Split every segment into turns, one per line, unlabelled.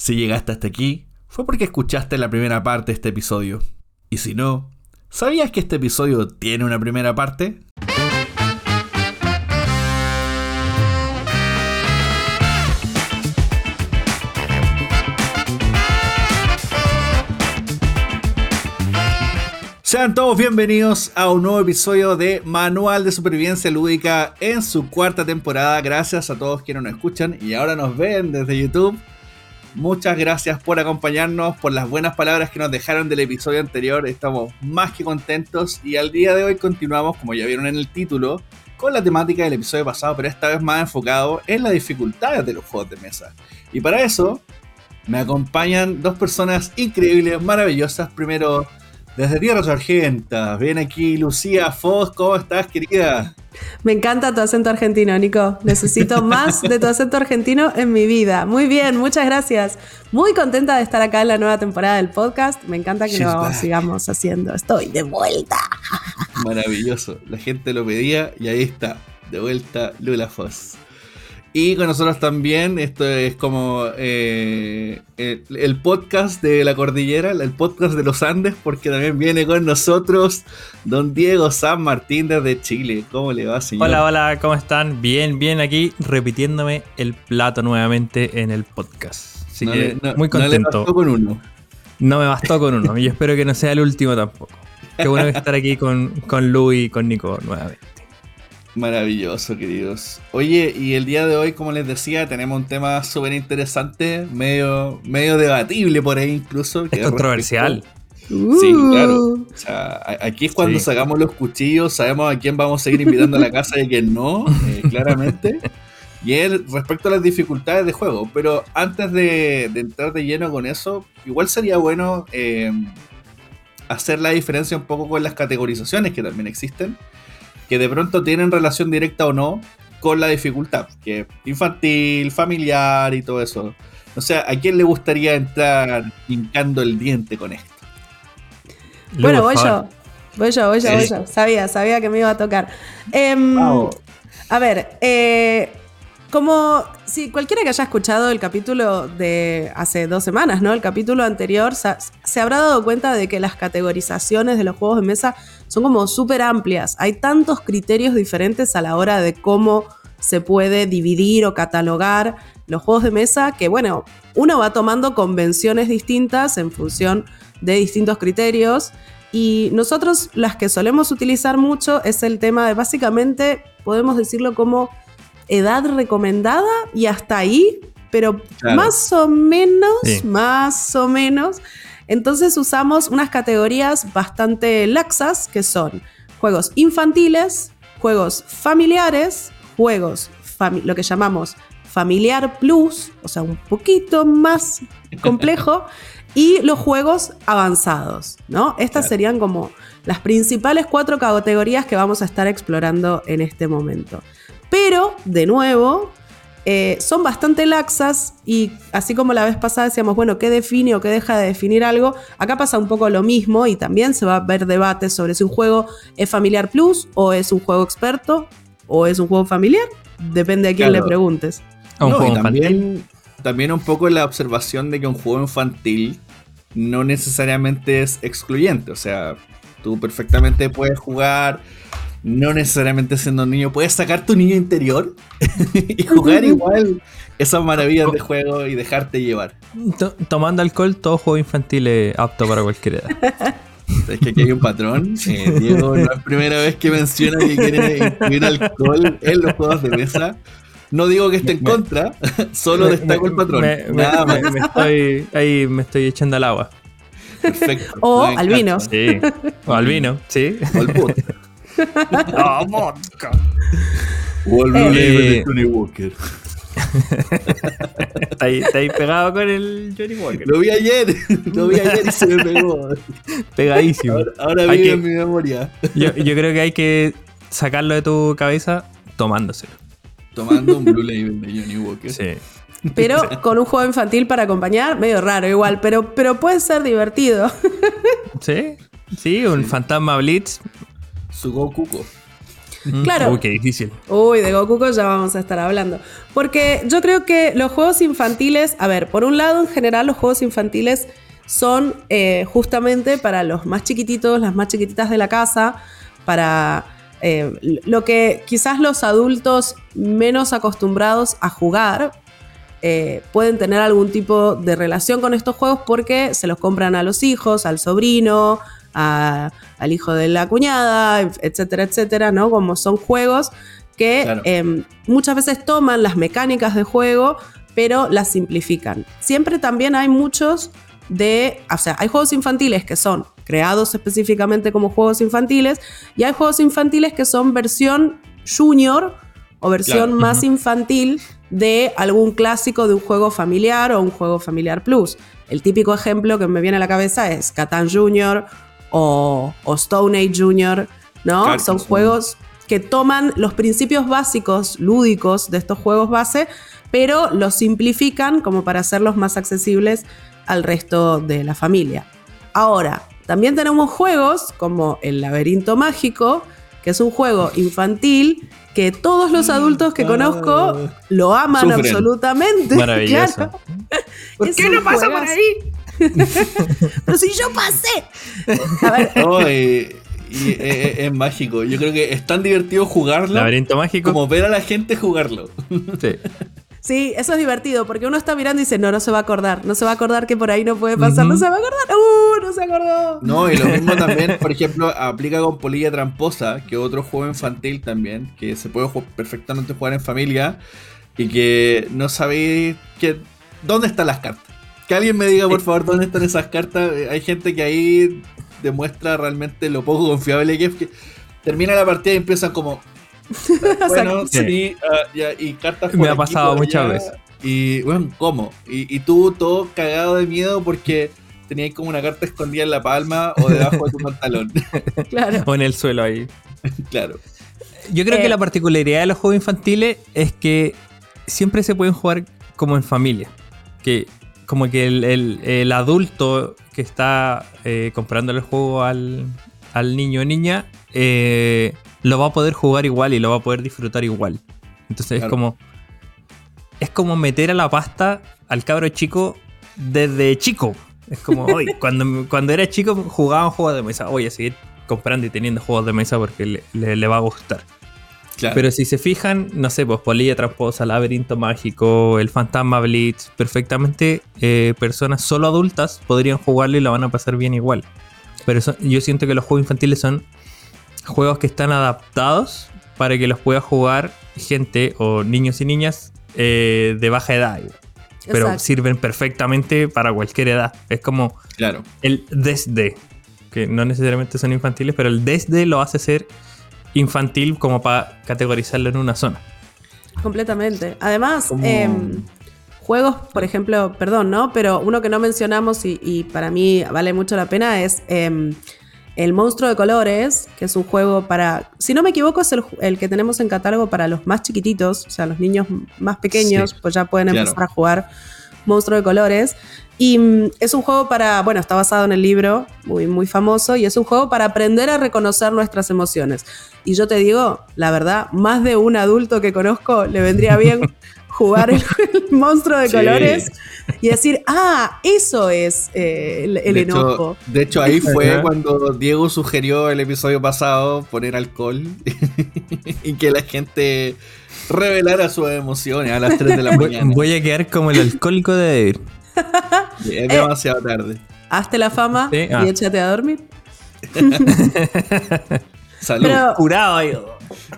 Si llegaste hasta aquí, fue porque escuchaste la primera parte de este episodio. Y si no, ¿sabías que este episodio tiene una primera parte? Sean todos bienvenidos a un nuevo episodio de Manual de Supervivencia Lúdica en su cuarta temporada. Gracias a todos quienes nos escuchan y ahora nos ven desde YouTube. Muchas gracias por acompañarnos, por las buenas palabras que nos dejaron del episodio anterior. Estamos más que contentos y al día de hoy continuamos, como ya vieron en el título, con la temática del episodio pasado, pero esta vez más enfocado en las dificultades de los juegos de mesa. Y para eso me acompañan dos personas increíbles, maravillosas. Primero, desde Tierra Sargenta, viene aquí Lucía Foz, ¿cómo estás, querida?
Me encanta tu acento argentino, Nico. Necesito más de tu acento argentino en mi vida. Muy bien, muchas gracias. Muy contenta de estar acá en la nueva temporada del podcast. Me encanta que lo sigamos haciendo. Estoy de vuelta.
Maravilloso. La gente lo pedía y ahí está. De vuelta Lula Foz. Y con nosotros también, esto es como eh, el, podcast de la cordillera, el podcast de los Andes, porque también viene con nosotros don Diego San Martín desde Chile. ¿Cómo le va, señor?
Hola, hola, ¿cómo están? Bien, bien aquí, repitiéndome el plato nuevamente en el podcast. Así que muy contento. No me bastó con uno. No me bastó con uno, y yo espero que no sea el último tampoco. Qué bueno estar aquí con, con Lu y con Nico nuevamente.
Maravilloso, queridos. Oye, y el día de hoy, como les decía, tenemos un tema súper interesante, medio, medio debatible por ahí incluso.
Es controversial.
Sí, claro. O sea, aquí es cuando sacamos los cuchillos, sabemos a quién vamos a seguir invitando a la casa y a quién no, eh, claramente. Y es respecto a las dificultades de juego. Pero antes de, entrar de lleno con eso, igual sería bueno eh, hacer la diferencia un poco con las categorizaciones que también existen que de pronto tienen relación directa o no con la dificultad, que infantil, familiar y todo eso. O sea, ¿a quién le gustaría entrar hincando el diente con esto?
Bueno, voy yo. Voy yo, voy yo, voy yo. Sabía, sabía que me iba a tocar. Em, a ver, eh, como si cualquiera que haya escuchado el capítulo de hace dos semanas, ¿no? El capítulo anterior, se, habrá dado cuenta de que las categorizaciones de los juegos de mesa son como súper amplias. Hay tantos criterios diferentes a la hora de cómo se puede dividir o catalogar los juegos de mesa que, bueno, uno va tomando convenciones distintas en función de distintos criterios. Y nosotros las que solemos utilizar mucho es el tema de básicamente, podemos decirlo como edad recomendada y hasta ahí, pero más o menos, más o menos. Entonces usamos unas categorías bastante laxas que son juegos infantiles, juegos familiares, juegos lo que llamamos familiar plus, o sea, un poquito más complejo, y los juegos avanzados, ¿no? Estas serían como las principales cuatro categorías que vamos a estar explorando en este momento. Pero, de nuevo, eh, son bastante laxas y así como la vez pasada decíamos, bueno, ¿qué define o qué deja de definir algo? Acá pasa un poco lo mismo y también se va a ver debate sobre si un juego es familiar plus o es un juego experto o es un juego familiar. Depende a quién le preguntes.
también, también un poco la observación de que un juego infantil no necesariamente es excluyente. O sea, tú perfectamente puedes jugar no necesariamente siendo un niño, puedes sacar tu niño interior y jugar igual esas maravillas de juego y dejarte llevar.
tomando alcohol, todo juego infantil es apto para cualquier edad.
Es que aquí hay un patrón. Eh, Diego no es primera vez que menciona que quiere incluir alcohol en los juegos de mesa. No digo que esté en contra, solo destaco el patrón. Nada
más. estoy, ahí me estoy echando al agua.
Perfecto. O al vino.
Sí. O al vino, sí. O al
¡Ah, vodka! O el Blue de Johnny Walker.
está, ahí, está, ahí, pegado con el Johnny Walker.
Lo vi ayer, lo vi ayer y se me pegó.
Pegadísimo.
Ahora, ahora vive en mi memoria.
Yo, yo, creo que hay que sacarlo de tu cabeza tomándoselo.
Tomando un Blue Label de Johnny Walker.
Sí.
Pero con un juego infantil para acompañar, medio raro igual, pero, pero puede ser divertido.
Sí, sí, un fantasma Blitz
su Goku.
Mm. Claro.
Uy, qué difícil.
Uy, de Goku ya vamos a estar hablando. Porque yo creo que los juegos infantiles, a ver, por un lado, en general, los juegos infantiles son eh, justamente para los más chiquititos, las más chiquititas de la casa, para eh, lo que quizás los adultos menos acostumbrados a jugar eh, pueden tener algún tipo de relación con estos juegos porque se los compran a los hijos, al sobrino, al hijo de la cuñada, etcétera, etcétera, ¿no? Como son juegos que em, muchas veces toman las mecánicas de juego, pero las simplifican. Siempre también hay muchos de, o sea, hay juegos infantiles que son creados específicamente como juegos infantiles y hay juegos infantiles que son versión junior o versión más infantil de algún clásico de un juego familiar o un juego familiar plus. El típico ejemplo que me viene a la cabeza es Catan Junior o, Stone Age Junior, ¿no? Son juegos que toman los principios básicos lúdicos de estos juegos base, pero los simplifican como para hacerlos más accesibles al resto de la familia. Ahora, también tenemos juegos como El laberinto mágico, que es un juego infantil que todos los adultos que conozco lo aman absolutamente.
Maravilloso.
¿Por qué no pasa por ahí? Pero si yo pasé.
A ver. y, es, mágico. Yo creo que es tan divertido jugarlo.
Laberinto mágico.
Como ver a la gente jugarlo.
Sí. Sí, eso es divertido, porque uno está mirando y dice, no, no se va a acordar, no se va a acordar que por ahí no puede pasar, no se va a acordar, ¡uh! No se acordó.
No, y lo mismo también, por ejemplo, aplica con Polilla Tramposa, que otro juego infantil también, que se puede perfectamente jugar en familia y que no sabéis que, dónde están las cartas. Que alguien me diga, por favor, dónde están esas cartas. Hay gente que ahí demuestra realmente lo poco confiable que es que termina la partida y empiezan como, bueno, sí, ah, y cartas
Me ha pasado muchas veces.
Y bueno, ¿cómo? Y, tú todo cagado de miedo porque tenías como una carta escondida en la palma o debajo de tu pantalón.
Claro. O en el suelo ahí.
claro.
Yo creo que eh. la particularidad de los juegos infantiles es que siempre se pueden jugar como en familia. Que como que el, adulto que está eh, comprando el juego al, al niño o niña eh, lo va a poder jugar igual y lo va a poder disfrutar igual. Entonces es como. Es como meter a la pasta al cabro chico desde chico. Es como, hoy, cuando, cuando era chico jugaba juegos de mesa. Voy a seguir comprando y teniendo juegos de mesa porque le, va a gustar. Pero si se fijan, no sé, pues Polilla Tramposa, Laberinto Mágico, El Fantasma Blitz, perfectamente eh, personas solo adultas podrían jugarlo y lo van a pasar bien igual. Pero yo siento que los juegos infantiles son juegos que están adaptados para que los pueda jugar gente o niños y niñas eh, de baja edad. Pero sirven perfectamente para cualquier edad. Es como
claro.
el desde, que no necesariamente son infantiles, pero el desde lo hace ser infantil como para categorizarlo en una zona.
Completamente. Además, em, juegos, por ejemplo, perdón, ¿no? Pero uno que no mencionamos y, para mí vale mucho la pena es em, el Monstruo de Colores, que es un juego para, si no me equivoco, es el, que tenemos en catálogo para los más chiquititos, o sea, los niños más pequeños, pues ya pueden empezar a jugar Monstruo de Colores. Y mm, es un juego para, bueno, está basado en el libro, muy, muy famoso, y es un juego para aprender a reconocer nuestras emociones. Y yo te digo, la verdad, más de un adulto que conozco le vendría bien jugar el, monstruo de colores y decir, ah, eso es eh, el, enojo.
de hecho, ahí fue cuando Diego sugirió el episodio pasado poner alcohol y que la gente revelara sus emociones a las 3 de la mañana.
Voy a quedar como el alcohólico de David.
Es demasiado tarde.
Hazte la fama y ah. échate a dormir.
Salud. Curado ahí.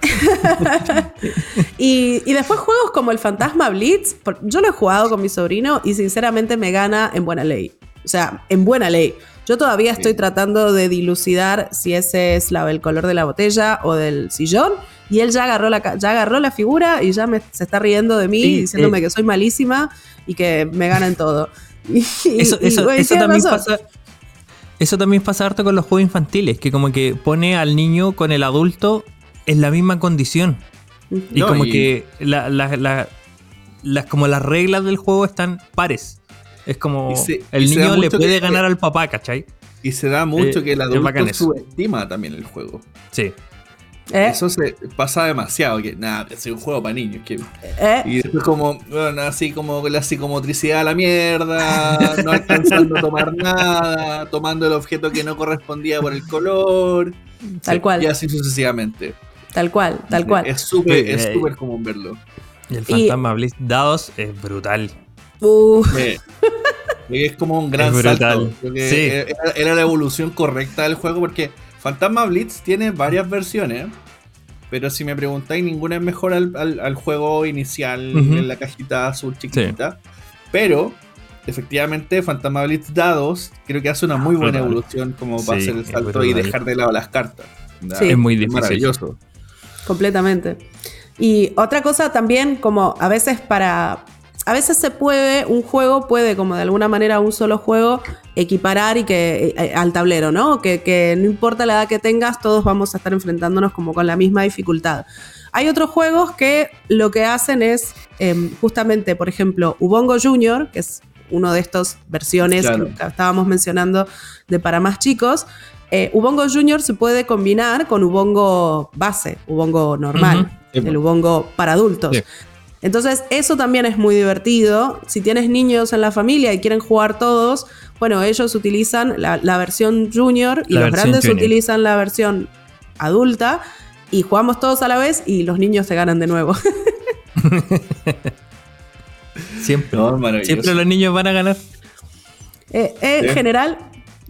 y, después juegos como el Fantasma Blitz, yo lo he jugado con mi sobrino y sinceramente me gana en buena ley. O sea, en buena ley. Yo todavía estoy tratando de dilucidar si ese es la, el color de la botella o del sillón. Y él ya agarró la, ya agarró la figura y ya se está riendo de mí, diciéndome eh. que soy malísima y que me gana en todo.
eso, también pasa. Eso también pasa harto con los juegos infantiles, que como que pone al niño con el adulto en la misma condición. Y como que las, como las reglas del juego están pares. Es como el niño le puede ganar al papá, ¿cachai?
Y se da mucho eh, que el adulto subestima también el juego.
Sí.
¿Eh? Eso se pasa demasiado, que nada, es un juego para niños. Que, ¿Eh? Y después como, bueno, así como la psicomotricidad a la mierda, no alcanzando a tomar nada, tomando el objeto que no correspondía por el color.
Tal cual.
Y así sucesivamente.
Tal cual, tal cual.
Es súper es súper común verlo.
Y el fantasma Blitz dados es brutal.
Es como un gran salto. Sí. Era, la evolución correcta del juego porque Fantasma Blitz tiene varias versiones. Pero si me preguntáis, ninguna es mejor al, juego inicial en la cajita azul chiquita. Pero, efectivamente, Fantasma Blitz Dados creo que hace una muy buena evolución como para hacer el salto y dejar de lado las cartas.
Es muy difícil. maravilloso.
Completamente. Y otra cosa también, como a veces para, a veces se puede, un juego puede, como de alguna manera un solo juego, equiparar y que eh, al tablero, ¿no? Que, no importa la edad que tengas, todos vamos a estar enfrentándonos como con la misma dificultad. Hay otros juegos que lo que hacen es, em, justamente, por ejemplo, Ubongo Junior, que es uno de estas versiones que estábamos mencionando de para más chicos. Eh, Ubongo Junior se puede combinar con Ubongo base, Ubongo normal, el Ubongo para adultos. Entonces, eso también es muy divertido. Si tienes niños en la familia y quieren jugar todos, bueno, ellos utilizan la, versión junior y los grandes utilizan la versión adulta y jugamos todos a la vez y los niños se ganan de nuevo.
siempre. siempre los niños van a ganar.
Eh, en general,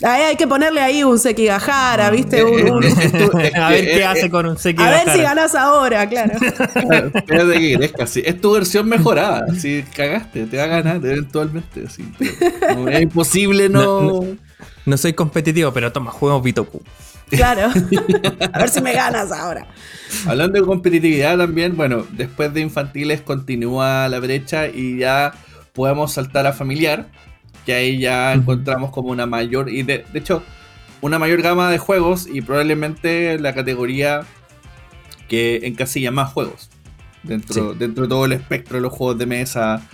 hay que ponerle ahí un Sekigahara, ¿viste?
a ver qué hace con un Sekigahara.
A ver si ganas ahora, claro.
Espérate que crezca, Es tu versión mejorada. Si cagaste, te va a ganar eventualmente. es imposible no...
no... soy competitivo, pero toma, juego Bitoku.
Claro. A ver si me ganas ahora.
Hablando de competitividad también, bueno, después de infantiles continúa la brecha y ya podemos saltar a familiar que ahí ya encontramos como una mayor, y de, hecho, una mayor gama de juegos y probablemente la categoría que encasilla más juegos dentro, dentro de todo el espectro de los juegos de mesa.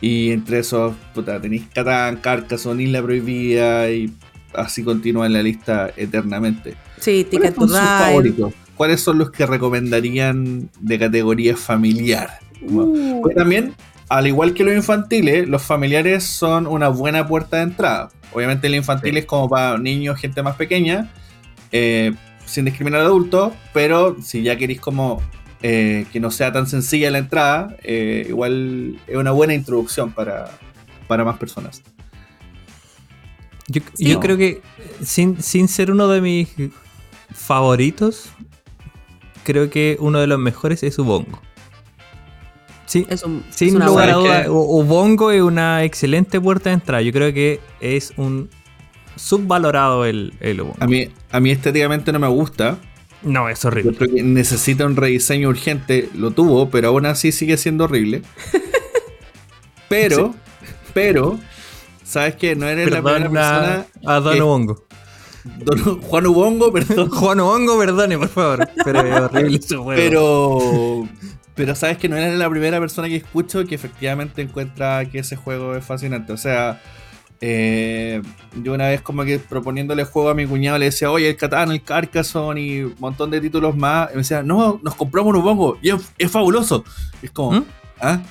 Y entre esos, puta, tenéis Catán, Carcassonne, Isla Prohibida y así continúa en la lista eternamente.
Sí, Ticket to
favoritos? ¿Cuáles son los que recomendarían de categoría familiar? Uh. también al igual que los infantiles, los familiares son una buena puerta de entrada. Obviamente el infantil es como para niños, gente más pequeña, eh, sin discriminar a adultos, pero si ya queréis como eh, que no sea tan sencilla la entrada, eh, igual es una buena introducción para, para más personas.
Yo, creo que sin, sin ser uno de mis favoritos, creo que uno de los mejores es Ubongo. Sí, es sin lugar a duda, Ubongo es una excelente puerta de entrada. Yo creo que es un subvalorado el, el Ubongo.
A mí, a mí estéticamente no me gusta.
No, es horrible.
creo que necesita un rediseño urgente. Lo tuvo, pero aún así sigue siendo horrible. Pero, pero, ¿sabes qué? No eres la primera persona.
A Don Ubongo.
Juan Ubongo, perdón.
Juan Ubongo, perdone, por favor. Pero es horrible su juego.
Pero, pero sabes que no eres la primera persona que escucho que efectivamente encuentra que ese juego es fascinante. O sea, eh, yo una vez como que proponiéndole juego a mi cuñado le decía, oye, el Catán, el Carcassonne y un montón de títulos más. Y me decía, no, nos compramos un bongo y es, fabuloso. es como, ¿Mm? ¿ah?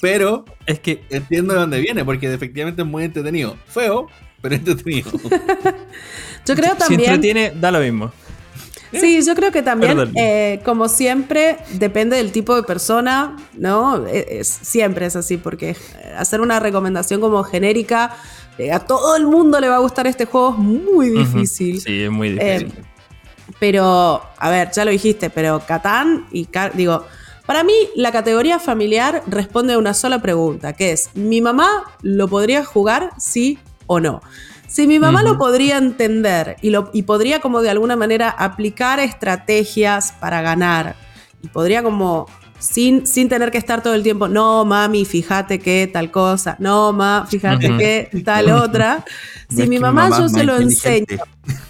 Pero es que entiendo de dónde viene, porque efectivamente es muy entretenido. Feo, pero entretenido.
yo creo también... Si
entretiene, da lo mismo.
Sí, yo creo que también, eh, como siempre, depende del tipo de persona, ¿no? E, siempre es así, porque hacer una recomendación como genérica, eh, a todo el mundo le va a gustar este juego es muy difícil.
Sí, es muy difícil. Eh,
pero, a ver, ya lo dijiste, pero Catán y digo, para mí la categoría familiar responde a una sola pregunta, que es, ¿mi mamá lo podría jugar sí o no? Si mi mamá lo podría entender y, lo, y podría como de alguna manera aplicar estrategias para ganar y podría como sin, sin tener que estar todo el tiempo, no mami, fíjate que tal cosa, no ma, fíjate que tal otra. Si mi mamá, yo se lo enseño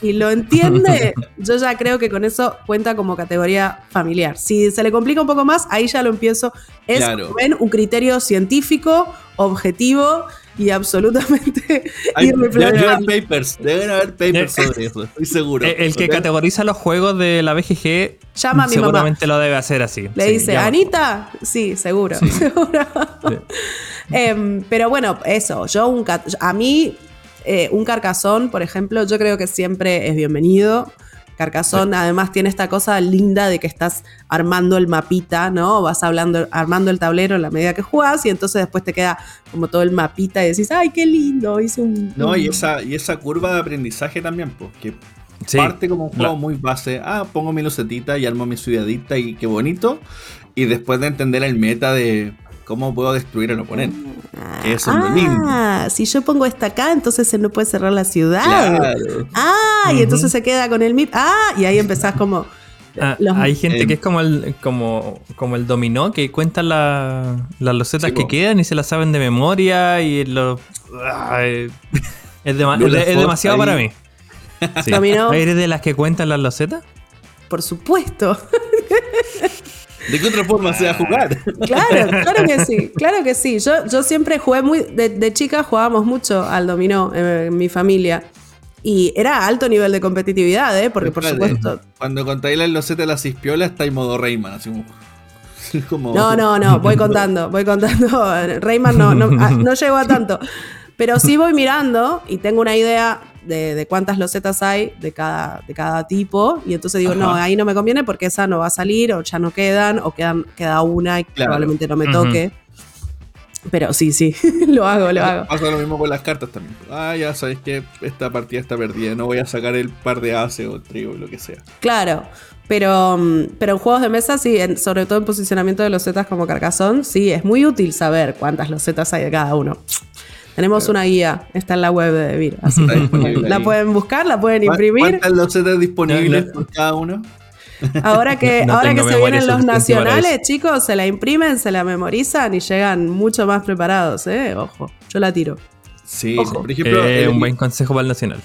y lo entiende, yo ya creo que con eso cuenta como categoría familiar. Si se le complica un poco más, ahí ya lo empiezo. Es un criterio científico, objetivo y absolutamente
Deben haber papers, deben haber papers sobre eso, estoy seguro.
El, que categoriza los juegos de la BGG llama a mi seguramente lo debe hacer así.
Le dice, Anita, sí, seguro, seguro. Em, pero bueno, eso, yo un a mí eh, un carcazón, por ejemplo, yo creo que siempre es bienvenido. Carcasón además tiene esta cosa linda de que estás armando el mapita, ¿no? Vas hablando, armando el tablero en la medida que jugás y entonces después te queda como todo el mapita y decís, ¡ay, qué lindo! Hice un...
No, y esa, y esa curva de aprendizaje también, porque parte como un juego muy base. Ah, pongo mi lucetita y armo mi ciudadita y qué bonito. Y después de entender el meta de cómo puedo destruir al oponente. Eso
ah, si yo pongo esta acá, entonces se no puede cerrar la ciudad. Ah, y entonces se queda con el MIP. Ah, y ahí empezás como.
Ah, hay gente que es como el, como, como el dominó, que cuenta las losetas que quedan y se las saben de memoria y lo, es, demasiado para mí. ¿Eres de las que cuentan las losetas?
Por supuesto.
¿De qué otra forma se va a jugar?
Claro, claro que sí, claro que sí. Yo, yo siempre jugué muy, de, chica jugábamos mucho al dominó en, mi familia. Y era alto nivel de competitividad, ¿eh? Porque por supuesto.
Cuando contáis la loseta de las cispiola está en modo Rayman, así
como. No, no, no, voy contando, voy contando. Rayman no, no, ah, no llegó a tanto. Pero sí voy mirando y tengo una idea de, cuántas losetas hay de cada, de cada tipo. Y entonces digo, no, ahí no me conviene porque esa no va a salir, o ya no quedan, o quedan, queda una y probablemente no me toque. Pero sí, sí, lo hago, lo hago.
Pasa lo mismo con las cartas también. Ah, ya sabes que esta partida está perdida, no voy a sacar el par de ace o el trigo, lo que sea.
Claro, pero, mm, pero en juegos de mesa, sí, sobre todo en posicionamiento de losetas como Carcasón, sí, es muy útil saber cuántas losetas hay de cada uno. Tenemos una guía, está en la web de Vir. Así la pueden buscar, la pueden imprimir.
¿Cuántas losetas disponibles por cada uno?
Ahora que, ahora que se vienen los nacionales, chicos, se la imprimen, se la memorizan y llegan mucho más preparados, ¿eh? Ojo, yo la tiro.
Sí, por ejemplo.
Eh, un buen consejo para el nacional.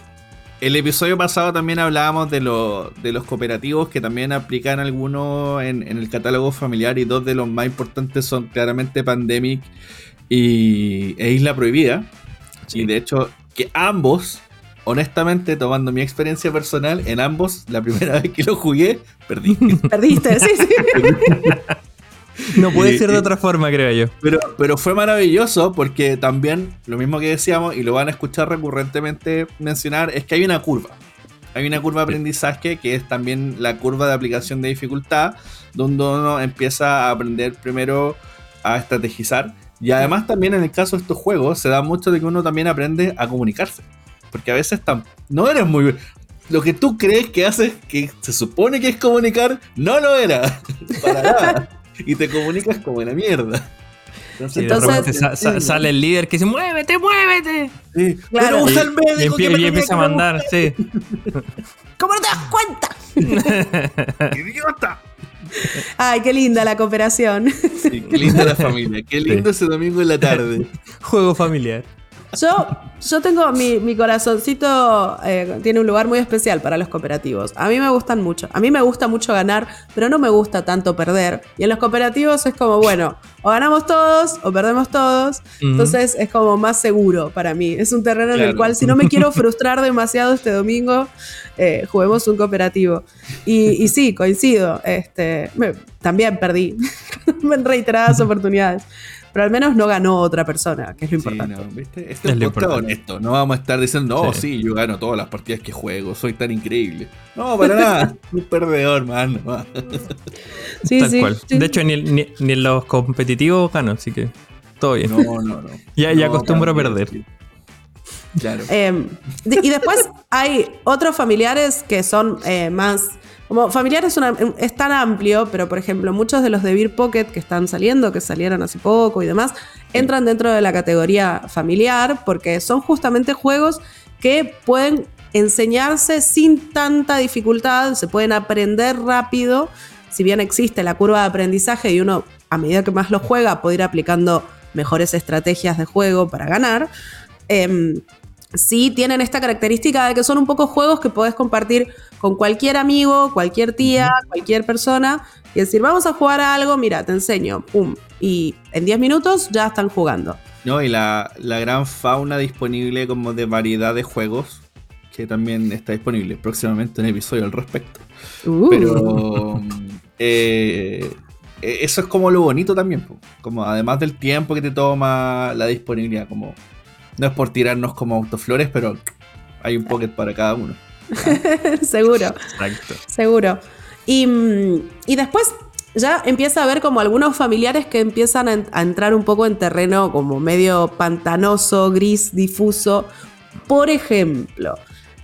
El episodio pasado también hablábamos de, de los cooperativos que también aplican algunos en, en, el catálogo familiar y dos de los más importantes son claramente Pandemic y, e Isla Prohibida. Y de hecho, que ambos, honestamente, tomando mi experiencia personal, en ambos, la primera vez que lo jugué, perdí.
Perdiste, sí, sí.
No puede ser de otra forma, creo yo.
Pero, pero fue maravilloso porque también, lo mismo que decíamos, y lo van a escuchar recurrentemente mencionar, es que hay una curva. Hay una curva de aprendizaje que es también la curva de aplicación de dificultad, donde uno empieza a aprender primero a estrategizar y además también en el caso de estos juegos se da mucho de que uno también aprende a comunicarse. Porque a veces no eres muy... Lo que tú crees que haces, que se supone que es comunicar, no lo era. Para nada. Y te comunicas como en la mierda.
Entonces, sale el líder que dice, muévete, muévete.
Pero usa el médico.
Y, y empieza a mandar, sí.
¿Cómo no te das cuenta?
¡Idiota!
Ay, qué linda la cooperación.
Sí, qué linda la familia. Qué lindo ese domingo en la tarde.
Juego familiar.
Yo, yo tengo mi, corazoncito, eh, tiene un lugar muy especial para los cooperativos. A mí me gustan mucho. A mí me gusta mucho ganar, pero no me gusta tanto perder. Y en los cooperativos es como, bueno, o ganamos todos o perdemos todos. Entonces es como más seguro para mí. Es un terreno en el cual si no me quiero frustrar demasiado este domingo, eh, juguemos un cooperativo. Y, sí, coincido. Este, también perdí en reiteradas oportunidades pero al menos no ganó otra persona, que es lo importante.
no, ¿viste? Este es, es honesto. No vamos a estar diciendo, no, sí. yo gano todas las partidas que juego, soy tan increíble. No, para nada, un perdedor, man.
sí, Tal sí, cual. De hecho, ni, ni, en los competitivos gano, así que todo bien. No, no, no. ya, ya acostumbro a perder.
Claro. Eh, y después hay otros familiares que son eh, más como familiar es, es, tan amplio, pero por ejemplo, muchos de los de Beer Pocket que están saliendo, que salieron hace poco y demás, entran dentro de la categoría familiar porque son justamente juegos que pueden enseñarse sin tanta dificultad, se pueden aprender rápido, si bien existe la curva de aprendizaje y uno a medida que más lo juega puede ir aplicando mejores estrategias de juego para ganar. Em, sí tienen esta característica de que son un poco juegos que podés compartir con cualquier amigo, cualquier tía, cualquier persona y decir, vamos a jugar a algo, mira, te enseño, pum. Y en 10 minutos ya están jugando.
No, y la, gran fauna disponible como de variedad de juegos, que también está disponible próximamente un episodio al respecto. Uh. Pero eh, e, eso es como lo bonito también, como además del tiempo que te toma la disponibilidad, como no es por tirarnos como autoflores, pero hay un pocket para cada uno.
Seguro. Exacto. Seguro. Y, y después ya empieza a ver como algunos familiares que empiezan a, entrar un poco en terreno como medio pantanoso, gris, difuso. Por ejemplo,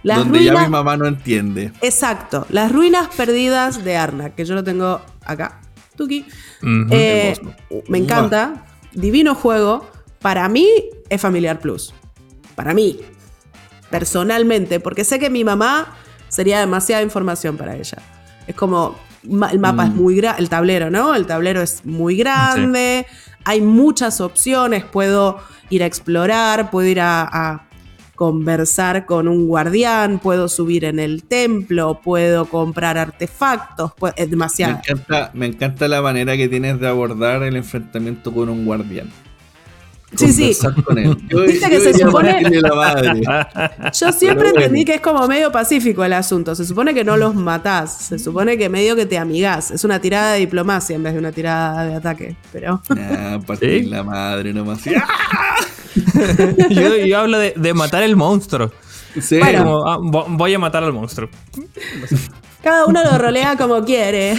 las Donde ya mi mamá no entiende.
Exacto, las ruinas perdidas de Arna, que yo lo tengo acá. Tuki. Eh, me encanta. Divino juego. Para mí es Familiar Plus. Para mí. Personalmente. Porque sé que mi mamá sería demasiada información para ella. Es como, el mapa es mm. muy grande, el tablero, ¿no? El tablero es muy grande, hay muchas opciones, puedo ir a explorar, puedo ir a, conversar con un guardián, puedo subir en el templo, puedo comprar artefactos, es demasiado.
Me encanta, me encanta la manera que tienes de abordar el enfrentamiento con un guardián.
Sí, sí. Yo, que se supone. Yo siempre entendí que es como medio pacífico el asunto. Se supone que no los matás. Se supone que medio que te amigás. Es una tirada de diplomacia en vez de una tirada de ataque. Pero.
Ah, partir la madre nomás.
yo, hablo de, matar el monstruo. Sí. Bueno, ah, voy a matar al monstruo.
Cada uno lo rolea como quiere.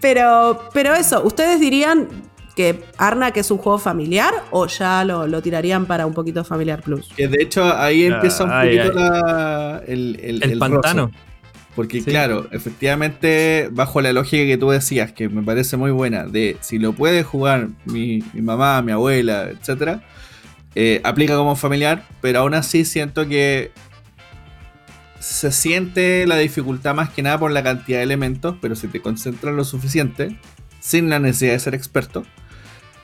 pero, pero eso, ustedes dirían, que Arnak es un juego familiar o ya lo, tirarían para un poquito familiar plus?
Que de hecho ahí empieza un poquito el,
el, pantano.
Porque claro, efectivamente, bajo la lógica que tú decías, que me parece muy buena, de si lo puede jugar mi, mamá, mi abuela, etc., eh, aplica como familiar, pero aún así siento que se siente la dificultad más que nada por la cantidad de elementos, pero si te concentras lo suficiente, sin la necesidad de ser experto,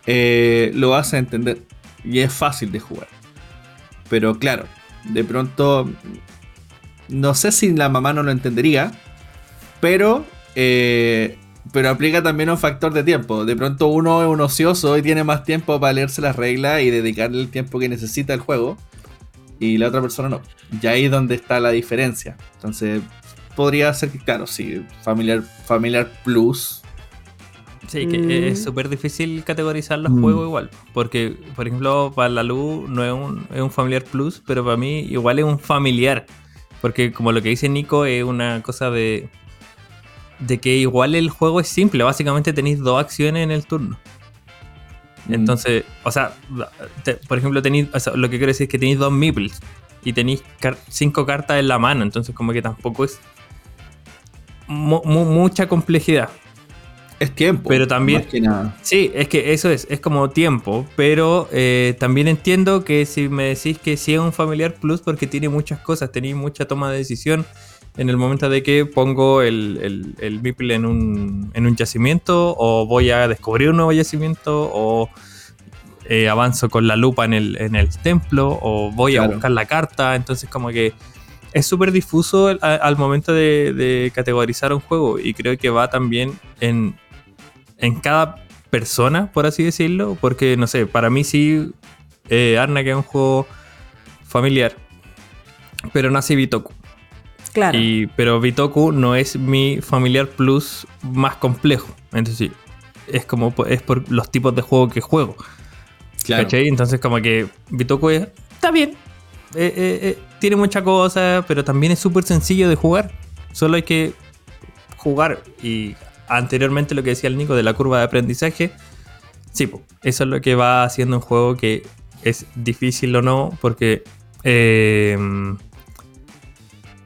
eh, lo a entender y es fácil de jugar. Pero claro, de pronto, no sé si la mamá no lo entendería, pero, eh, pero aplica también un factor de tiempo. De pronto uno es un ocioso y tiene más tiempo para leerse las reglas y dedicarle el tiempo que necesita al juego. Y la otra persona no. Y ahí es donde está la diferencia. Entonces, podría ser que, claro, sí, familiar, familiar plus
Sí, que es mm. súper difícil categorizar los mm. juegos igual. Porque, por ejemplo, para la luz no es un, es un familiar plus, pero para mí igual es un familiar. Porque como lo que dice Nico es una cosa de, de que igual el juego es simple. Básicamente tenéis dos acciones en el turno. Mm. Entonces, o sea, por ejemplo, tenéis, lo que quiero decir es que tenéis dos meeples y tenéis cinco cartas en la mano. Entonces, como que tampoco es mucha complejidad.
Es tiempo.
Pero también. Sí, es que eso es, es como tiempo. Pero eh, también entiendo que si me decís que sí es un familiar plus, porque tiene muchas cosas, tenéis mucha toma de decisión en el momento de que pongo el, el, en un, en un yacimiento, o voy a descubrir un nuevo yacimiento, o eh, avanzo con la lupa en el, en el templo, o voy a buscar la carta. Entonces, como que es súper difuso al, momento de, de, categorizar un juego y creo que va también en en cada persona, por así decirlo, porque no sé, para mí sí, eh, Arna que es un juego familiar, pero nace Bitoku. Claro. Y, pero Bitoku no es mi familiar plus más complejo. Entonces sí, es como es por los tipos de juego que juego. Claro. Entonces como que Bitoku es, está bien. Eh, eh, tiene mucha cosa, pero también es súper sencillo de jugar. Solo hay que jugar y anteriormente lo que decía el Nico de la curva de aprendizaje, sí, eso es lo que va haciendo un juego que es difícil o no, porque eh,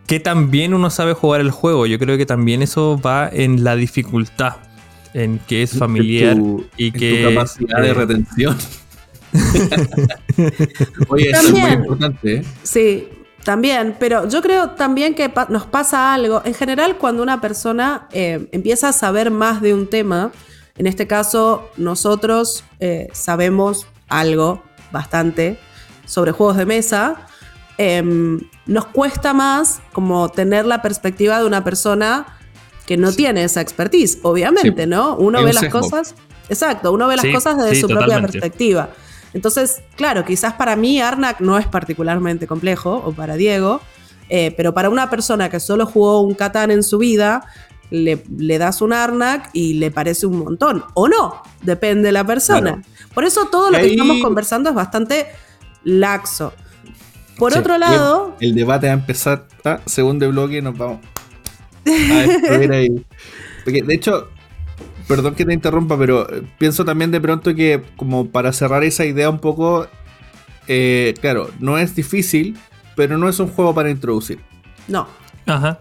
que también uno sabe jugar el juego. Yo creo que también eso va en la dificultad, en que es familiar y que
tu capacidad de retención. Oye, eso es muy importante. ¿eh?
Sí, también, pero yo creo también que nos pasa algo. En general, cuando una persona eh, empieza a saber más de un tema, en este caso nosotros eh, sabemos algo bastante sobre juegos de mesa, em, nos cuesta más como tener la perspectiva de una persona que no tiene esa expertise, obviamente, ¿no? Uno ve las cosas. Exacto, uno ve las cosas desde su propia perspectiva. Entonces, claro, quizás para mí Arnak no es particularmente complejo, o para Diego, eh, pero para una persona que solo jugó un Catán en su vida, le, das un Arnak y le parece un montón. O no, depende de la persona. Por eso todo lo que estamos conversando es bastante laxo. Por otro lado.
El, debate va a empezar. Segundo bloque, nos vamos. A ahí. Porque, de hecho, perdón que te interrumpa, pero eh, pienso también de pronto que, como para cerrar esa idea un poco, eh, claro, no es difícil, pero no es un juego para introducir.
No.
Ajá.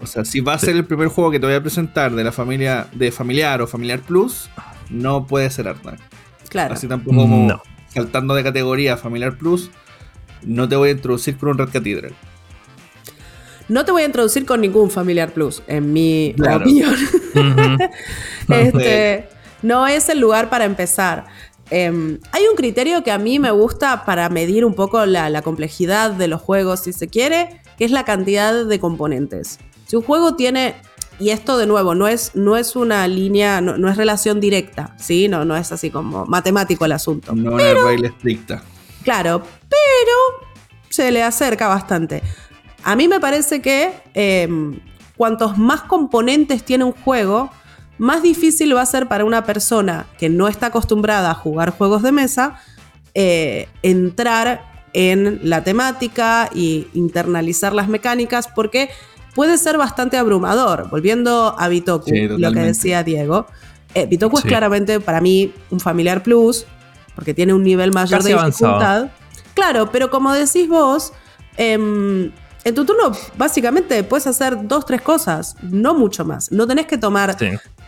O sea, si va a ser el primer juego que te voy a presentar de la familia de Familiar o Familiar Plus, no puede ser Arnak.
Claro.
Así tampoco como saltando de categoría Familiar Plus, no te voy a introducir con un Red Cathedral.
No te voy a introducir con ningún Familiar Plus, en mi opinión. este, no es el lugar para empezar. Em, hay un criterio que a mí me gusta para medir un poco la, complejidad de los juegos, si se quiere, que es la cantidad de componentes. Si un juego tiene, y esto de nuevo, no es, no es una línea, no, es relación directa, ¿sí? No, no es así como matemático el asunto.
No es una regla estricta.
Claro, pero se le acerca bastante. A mí me parece que em, cuantos más componentes tiene un juego, más difícil va a ser para una persona que no está acostumbrada a jugar juegos de mesa eh, entrar en la temática y internalizar las mecánicas porque puede ser bastante abrumador. Volviendo a Bitoku, lo que decía Diego. Eh, Bitoku es claramente para mí un familiar plus porque tiene un nivel mayor de dificultad. Claro, pero como decís vos, em, en tu turno básicamente puedes hacer dos, tres cosas, no mucho más. No tenés que tomar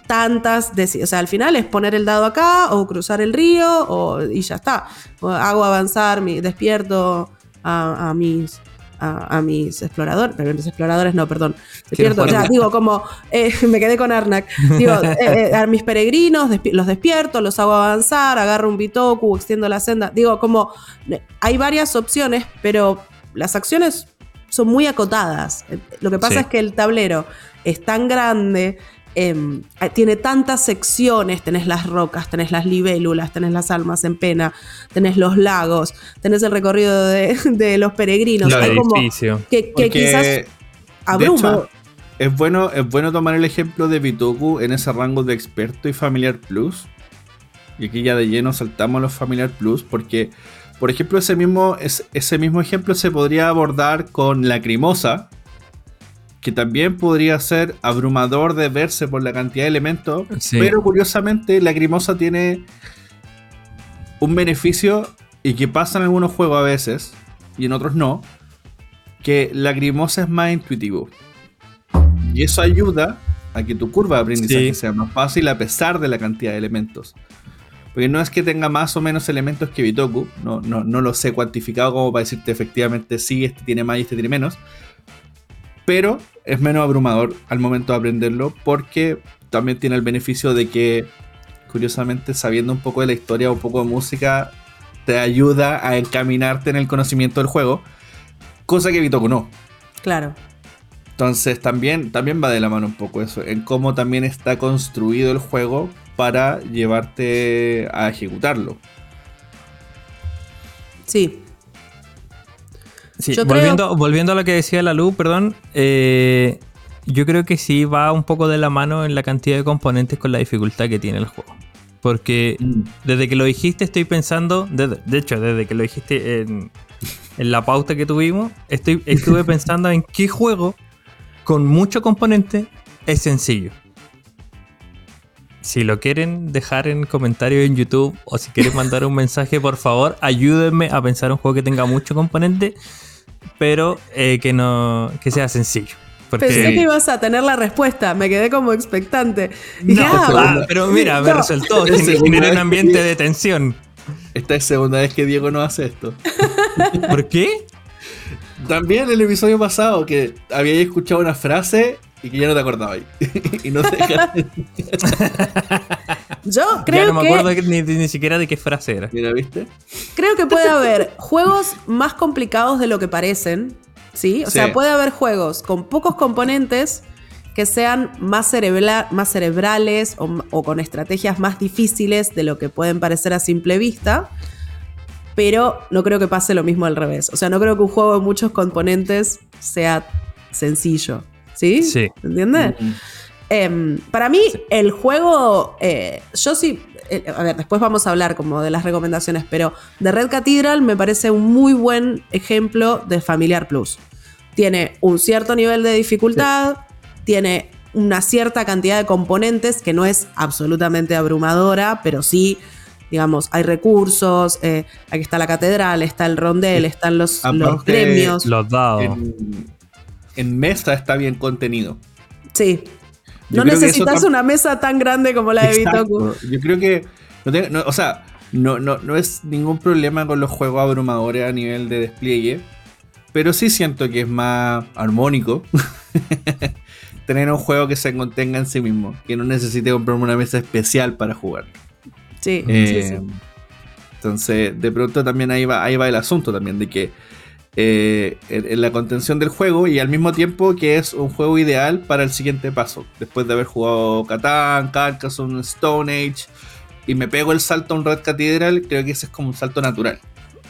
tantas decisiones. O sea, al final es poner el dado acá o cruzar el río o, y ya está. hago avanzar, mi, despierto a, mis a, mis exploradores, pero mis exploradores no, perdón, despierto, ya, digo como, eh, me quedé con Arnak, digo, eh, eh, a mis peregrinos los despierto, los hago avanzar, agarro un bitoku, extiendo la senda, digo como, hay varias opciones, pero las acciones son muy acotadas, lo que pasa es que el tablero es tan grande Em, eh, tiene tantas secciones, tenés las rocas, tenés las libélulas, tenés las almas en pena, tenés los lagos, tenés el recorrido de, los peregrinos, que, quizás abruma.
es bueno, es bueno tomar el ejemplo de Bitoku en ese rango de experto y familiar plus. Y aquí ya de lleno saltamos a los familiar plus porque, por ejemplo, ese mismo, ese mismo ejemplo se podría abordar con Lacrimosa, que también podría ser abrumador de verse por la cantidad de elementos, pero curiosamente la Lacrimosa tiene un beneficio y que pasa en algunos juegos a veces y en otros no, que la Lacrimosa es más intuitivo. Y eso ayuda a que tu curva de aprendizaje sea más fácil a pesar de la cantidad de elementos. Porque no es que tenga más o menos elementos que Bitoku, no, no, no lo sé cuantificado como para decirte efectivamente sí, este tiene más y este tiene menos, pero es menos abrumador al momento de aprenderlo porque también tiene el beneficio de que, curiosamente, sabiendo un poco de la historia o un poco de música, te ayuda a encaminarte en el conocimiento del juego, cosa que Bitoku no.
Claro.
Entonces también, también va de la mano un poco eso, en cómo también está construido el juego para llevarte a ejecutarlo.
Sí,
volviendo, volviendo a lo que decía la luz, perdón, eh, yo creo que sí va un poco de la mano en la cantidad de componentes con la dificultad que tiene el juego. Porque mm. desde que lo dijiste estoy pensando, de, hecho, desde que lo dijiste en, la pauta que tuvimos, estoy, estuve pensando en qué juego con mucho componente es sencillo. Si lo quieren dejar en comentarios en YouTube o si quieren mandar un mensaje, por favor, ayúdenme a pensar un juego que tenga mucho componente pero eh, que no que sea sencillo.
Pensé que ibas a tener la respuesta, me quedé como expectante.
no, ah, pero mira, me resultó, generé un ambiente de tensión.
Esta es segunda vez que Diego no hace esto.
¿Por qué?
También el episodio pasado que había escuchado una frase y que ya no te acordabas. y no te
Yo creo
ya no me acuerdo ni, siquiera de qué frase era.
Mira, ¿viste?
Creo que puede haber juegos más complicados de lo que parecen. ¿Sí? O sea, puede haber juegos con pocos componentes que sean más, más cerebrales o, con estrategias más difíciles de lo que pueden parecer a simple vista. Pero no creo que pase lo mismo al revés. O sea, no creo que un juego de muchos componentes sea sencillo. ¿Sí?
Sí.
¿Entiendes? Em, para mí, el juego. Eh, yo sí. Eh, a ver, después vamos a hablar como de las recomendaciones, pero The Red Cathedral me parece un muy buen ejemplo de Familiar Plus. Tiene un cierto nivel de dificultad, tiene una cierta cantidad de componentes que no es absolutamente abrumadora, pero sí, digamos, hay recursos, eh, aquí está la catedral, está el rondel, están los, los gremios.
Los dados.
En, mesa está bien contenido.
Sí. no necesitas una mesa tan grande como la de Bitoku.
Yo creo que. o sea, no, no, no es ningún problema con los juegos abrumadores a nivel de despliegue. Pero sí siento que es más armónico. tener un juego que se contenga en sí mismo, que no necesite comprarme una mesa especial para jugar.
Sí, eh, sí,
Entonces, de pronto también ahí va, ahí va el asunto también, de que eh, en, la contención del juego y al mismo tiempo que es un juego ideal para el siguiente paso. Después de haber jugado Catán, Carcassonne, Stone Age y me pego el salto a un Red Cathedral, creo que ese es como un salto natural.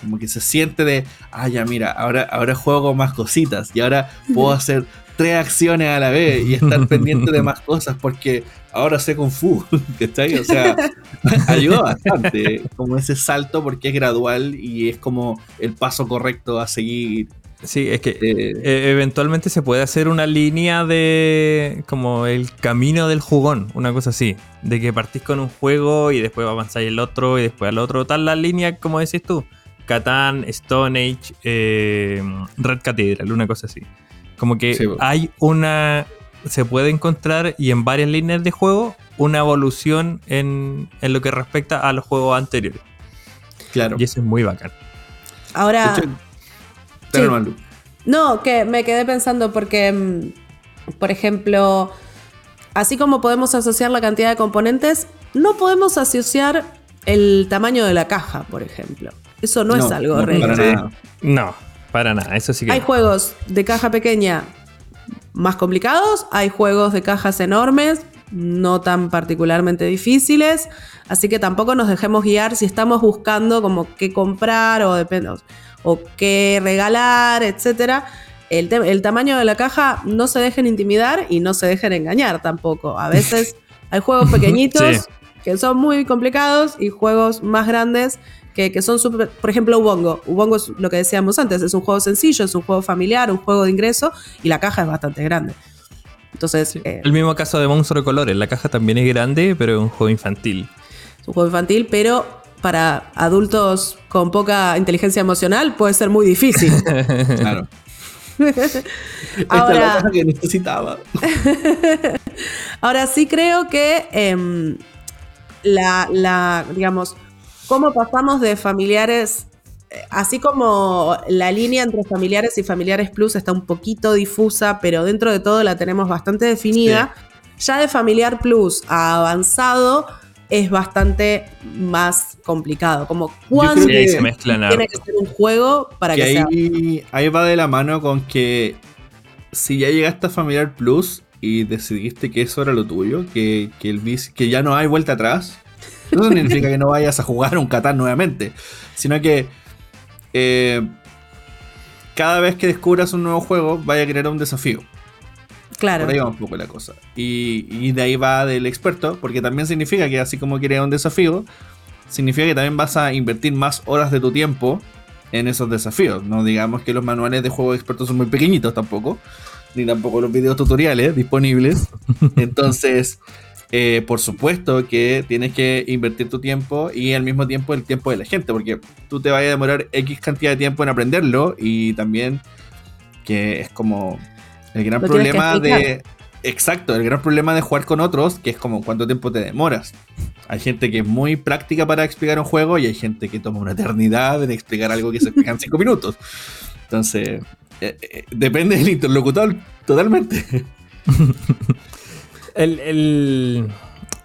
Como que se siente de, ah, ya mira, ahora, ahora juego con más cositas y ahora puedo hacer tres acciones a la vez y estar pendiente de más cosas porque ahora sé Kung Fu, ¿cachai? O sea, ayuda bastante como ese salto porque es gradual y es como el paso correcto a seguir.
Sí, es que eh, e, eventualmente se puede hacer una línea de como el camino del jugón, una cosa así, de que partís con un juego y después avanzáis el otro y después al otro, tal la línea como decís tú, Catán, Stone Age, eh, Red Cathedral, una cosa así. Como que hay una. Se puede encontrar y en varias líneas de juego una evolución en, lo que respecta a los juegos anteriores.
Claro.
Y eso es muy bacán.
Ahora. No, que me quedé pensando porque, mm, por ejemplo, así como podemos asociar la cantidad de componentes, no podemos asociar el tamaño de la caja, por ejemplo. Eso no, es algo real.
No. Para nada, eso sí que.
Hay juegos de caja pequeña más complicados, hay juegos de cajas enormes, no tan particularmente difíciles, así que tampoco nos dejemos guiar si estamos buscando como qué comprar o, o qué regalar, etc. El, el, tamaño de la caja no se dejen intimidar y no se dejen engañar tampoco. A veces hay juegos pequeñitos que son muy complicados y juegos más grandes que, son super, por ejemplo, Ubongo. Ubongo es lo que decíamos antes, es un juego sencillo, es un juego familiar, un juego de ingreso y la caja es bastante grande. Entonces,
eh, el mismo caso de Monstruo de Colores, la caja también es grande, pero es un juego infantil.
Es un juego infantil, pero para adultos con poca inteligencia emocional puede ser muy difícil. claro.
ahora, la que necesitaba.
ahora sí creo que em, la, la, digamos, cómo pasamos de familiares, eh, así como la línea entre familiares y familiares plus está un poquito difusa, pero dentro de todo la tenemos bastante definida, ya de familiar plus a avanzado es bastante más complicado. Como cuándo tiene que ser un juego para que,
ahí, sea. Ahí va de la mano con que si ya llegaste a familiar plus y decidiste que eso era lo tuyo, que, que, el, que ya no hay vuelta atrás, no significa que no vayas a jugar un Catán nuevamente, sino que eh, cada vez que descubras un nuevo juego, vaya a crear un desafío.
Claro.
Por ahí va un poco la cosa. Y, de ahí va del experto, porque también significa que así como crea un desafío, significa que también vas a invertir más horas de tu tiempo en esos desafíos. No digamos que los manuales de juego de expertos son muy pequeñitos tampoco, ni tampoco los videos tutoriales disponibles. Entonces, eh, por supuesto que tienes que invertir tu tiempo y al mismo tiempo el tiempo de la gente, porque tú te vayas a demorar X cantidad de tiempo en aprenderlo y también que es como el gran problema de... Exacto, el gran problema de jugar con otros, que es como cuánto tiempo te demoras. Hay gente que es muy práctica para explicar un juego y hay gente que toma una eternidad en explicar algo que se explica en 5 minutos. Entonces, eh, eh, depende del interlocutor totalmente.
El,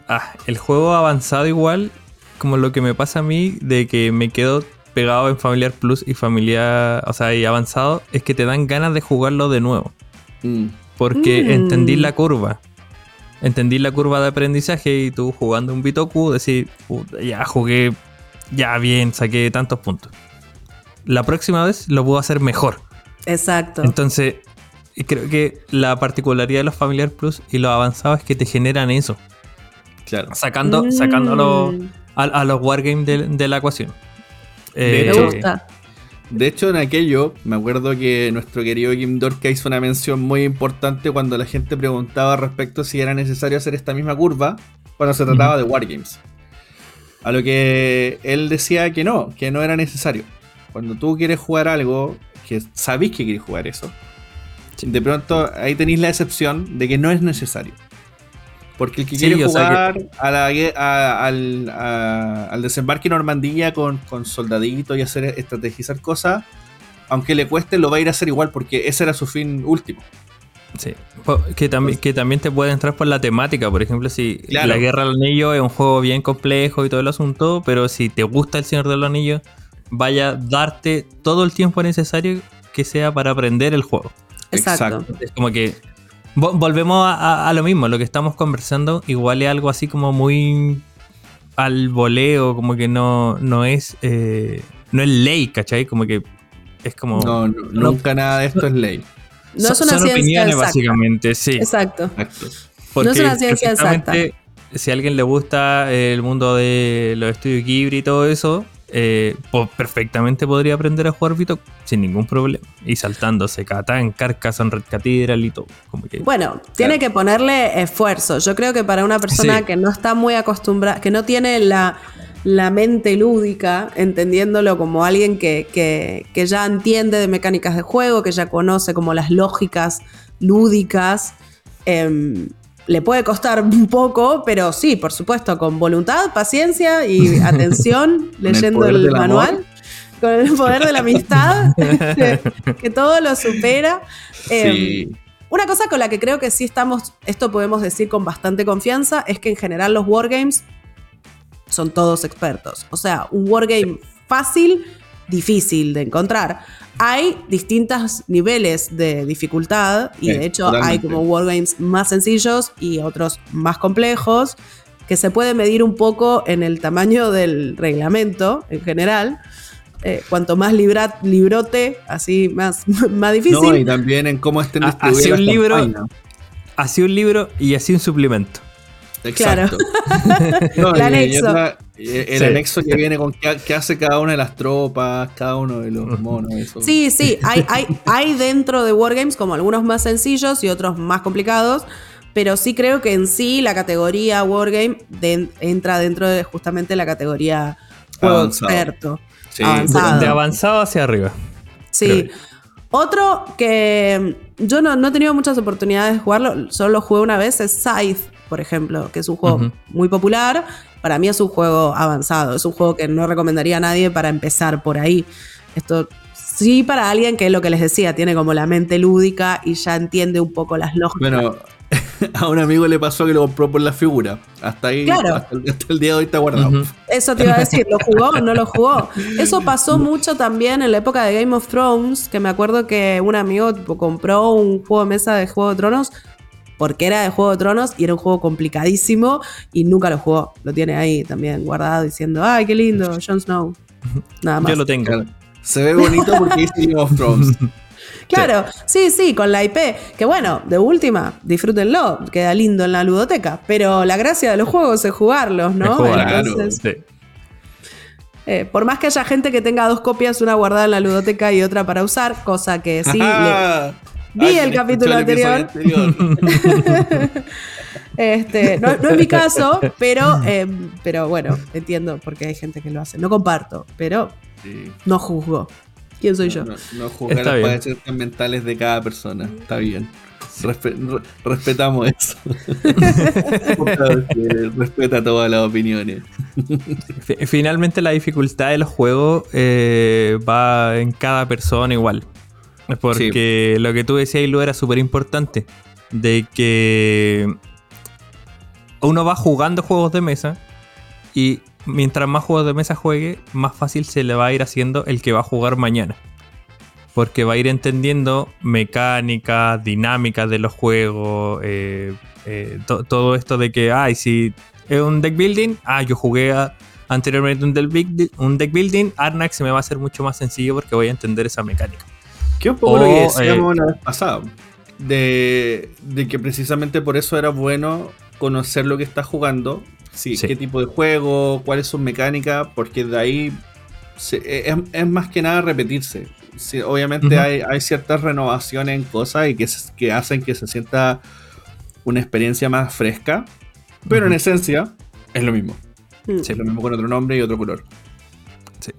ah, el, juego avanzado igual, como lo que me pasa a mí, de que me quedo pegado en Familiar Plus y Familiar, o sea, y avanzado, es que te dan ganas de jugarlo de nuevo. Mm. Porque mm. entendí la curva. Entendí la curva de aprendizaje y tú jugando un Bitoku decís, ya jugué, ya bien, saqué tantos puntos. La próxima vez lo puedo hacer mejor.
Exacto.
Entonces, creo que la particularidad de los Familiar Plus y los avanzados es que te generan eso. Claro. Sacando, mm. sacándolo a, los wargames de, la ecuación.
me eh, gusta. De hecho, en aquello, me acuerdo que nuestro querido Kim Dorka hizo una mención muy importante cuando la gente preguntaba respecto si era necesario hacer esta misma curva cuando se trataba de Wargames. A lo que él decía que no, que no era necesario. Cuando tú quieres jugar algo, que sabéis que quieres jugar eso, de pronto ahí tenéis la excepción de que no es necesario. Porque el que quiere jugar al, desembarque en Normandía con, con soldaditos y hacer estrategizar cosas, aunque le cueste, lo va a ir a hacer igual porque ese era su fin último.
Sí, que también, que también te puede entrar por la temática. Por ejemplo, si La Guerra del Anillo es un juego bien complejo y todo el asunto, pero si te gusta El Señor de los Anillos, vaya a darte todo el tiempo necesario que sea para aprender el juego.
Exacto.
Es como que volvemos a, lo mismo, lo que estamos conversando, igual es algo así como muy al voleo, como que no, no es eh, no es ley, ¿cachai? Como que es como...
No, nunca nada de esto es ley.
No es una son opiniones,
básicamente, sí.
Exacto. no es una ciencia exacta.
Si a alguien le gusta el mundo de los estudios Ghibli y todo eso, eh, perfectamente podría aprender a jugar Vito sin ningún problema. Y saltándose Catán, Carcassonne, Red Cathedral y todo.
bueno, tiene que ponerle esfuerzo. Yo creo que para una persona que no está muy acostumbrada, que no tiene la, mente lúdica, entendiéndolo como alguien que, ya entiende de mecánicas de juego, que ya conoce como las lógicas lúdicas. Em, le puede costar un poco, pero sí, por supuesto, con voluntad, paciencia y atención, leyendo el, manual, con el poder de la amistad, que, todo lo supera. Em, una cosa con la que creo que sí estamos, esto podemos decir con bastante confianza, es que en general los wargames son todos expertos. O sea, un wargame fácil, difícil de encontrar hay distintos niveles de dificultad y de hecho hay como wargames más sencillos y otros más complejos que se puede medir un poco en el tamaño del reglamento en general. Eh, cuanto más librote, así más, más difícil. No,
y también en cómo estén
distribuidas así un libro, Así un libro y así un suplemento.
Exacto.
Claro. el, anexo. El anexo que viene con qué, hace cada una de las tropas, cada uno de los monos.
Sí, sí, hay, hay, hay dentro de Wargames como algunos más sencillos y otros más complicados. Pero sí creo que en sí la categoría Wargame entra dentro de justamente la categoría juego experto.
Avanzado. De, avanzado hacia arriba.
Sí. Otro que yo no, no, he tenido muchas oportunidades de jugarlo, solo lo jugué una vez, es Scythe por ejemplo, que es un juego muy popular. Para mí es un juego avanzado, es un juego que no recomendaría a nadie para empezar por ahí. Esto sí para alguien que es lo que les decía, tiene como la mente lúdica y ya entiende un poco las lógicas.
Bueno, a un amigo le pasó que lo compró por la figura. Hasta ahí, hasta, el, día de hoy está guardado.
Eso te iba a decir, ¿lo jugó o no lo jugó? Eso pasó mucho también en la época de Game of Thrones, que me acuerdo que un amigo compró un juego de mesa de Juego de Tronos porque era de Juego de Tronos y era un juego complicadísimo y nunca lo jugó. Lo tiene ahí también guardado diciendo, ay, qué lindo, Jon Snow. Nada más.
Yo lo tengo.
Se ve bonito porque es Game of Thrones.
Claro, sí. sí, con la IP, que bueno, de última, disfrútenlo, queda lindo en la ludoteca, pero la gracia de los juegos es jugarlos, ¿no? Entonces, eh, por más que haya gente que tenga dos copias, una guardada en la ludoteca y otra para usar, cosa que sí, Vi el capítulo anterior. este, no, es mi caso, pero, eh, pero bueno, entiendo porque hay gente que lo hace. No comparto, pero no juzgo. ¿Quién soy yo?
No, no juzgar las padecencias mentales de cada persona. Está bien. respetamos eso. Respeta todas las opiniones.
Finalmente la dificultad del juego eh, va en cada persona igual. Porque lo que tú decías, lo era súper importante. De que uno va jugando juegos de mesa y mientras más juegos de mesa juegue, más fácil se le va a ir haciendo el que va a jugar mañana. porque va a ir entendiendo mecánica, dinámica de los juegos, eh, eh, todo esto de que, ay, si es un deck building, ah, yo jugué anteriormente un deck, un deck building, se me va a hacer mucho más sencillo porque voy a entender esa mecánica.
¿Qué un poco lo que decíamos la vez pasada? De, de, que precisamente por eso era bueno conocer lo que estás jugando, sí, qué tipo de juego, cuáles son mecánicas, porque de ahí es, más que nada repetirse. obviamente hay, ciertas renovaciones en cosas y que, que hacen que se sienta una experiencia más fresca, pero en esencia es lo mismo. Mm. Es lo mismo con otro nombre y otro color.
Sí.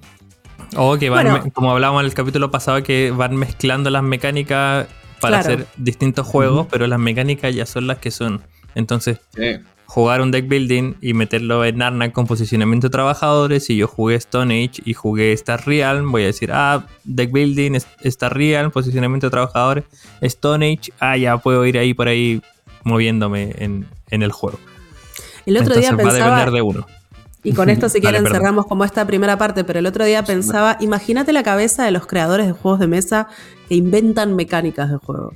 O que van, como hablábamos en el capítulo pasado, que van mezclando las mecánicas para hacer distintos juegos, pero las mecánicas ya son las que son. Entonces, jugar un deck building y meterlo en Arnak con posicionamiento de trabajadores. Si yo jugué Stone Age y jugué Star Realm, voy a decir, ah, deck building, Star Realm, posicionamiento de trabajadores, Stone Age, ah, ya puedo ir ahí por ahí moviéndome en, el juego.
El otro día pensaba, de uno. Y con esto si quieren cerramos como esta primera parte, pero el otro día pensaba, imagínate la cabeza de los creadores de juegos de mesa que inventan mecánicas de juego.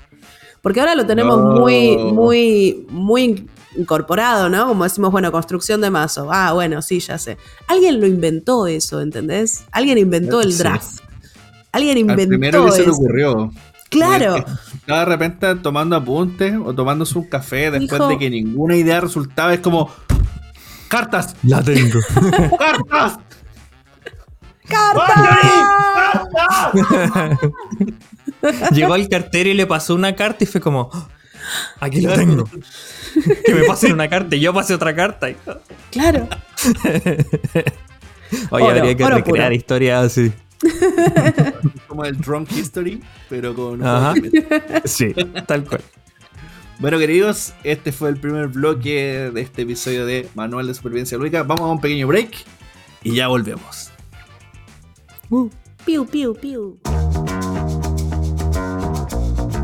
Porque ahora lo tenemos muy, muy, muy incorporado, ¿no? Como decimos, bueno, construcción de mazo. Ah, bueno, sí, ya sé. Alguien lo inventó eso, ¿entendés? Alguien inventó el draft. Alguien inventó primero que se le ocurrió. Claro.
Estaba de repente tomando apuntes o tomándose un café después de que ninguna idea resultaba. Es como. ¡Cartas!
La tengo.
¡Cartas!
¡Cartas!
¡Cartas! Llegó al cartero y le pasó una carta y fue como. ¡Ah! Aquí la tengo que me pasen una carta y yo pase otra carta.
Claro.
Oye, habría que recrear historias así.
Como el Drunk History, pero con.
Sí, tal cual.
Bueno, queridos, este fue el primer bloque de este episodio de Manual de Supervivencia Lúdica. Vamos a un pequeño break y ya volvemos.
Uh. Piu, piu, piu.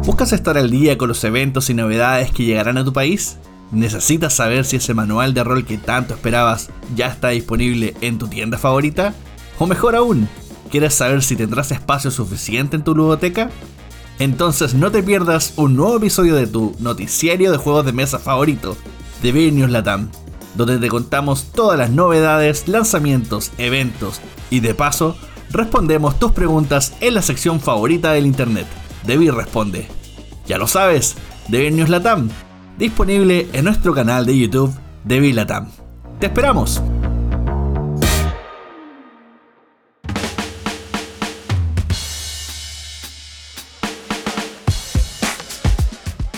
¿Buscas estar al día con los eventos y novedades que llegarán a tu país? ¿Necesitas saber si ese manual de rol que tanto esperabas ya está disponible en tu tienda favorita? O mejor aún, ¿quieres saber si tendrás espacio suficiente en tu ludoteca? Entonces no te pierdas un nuevo episodio de tu noticiario de juegos de mesa favorito, de News Latam, donde te contamos todas las novedades, lanzamientos, eventos y de paso respondemos tus preguntas en la sección favorita del internet. Debbie responde. Ya lo sabes, Debbie News Latam, disponible en nuestro canal de YouTube Debbie Latam. ¡Te esperamos!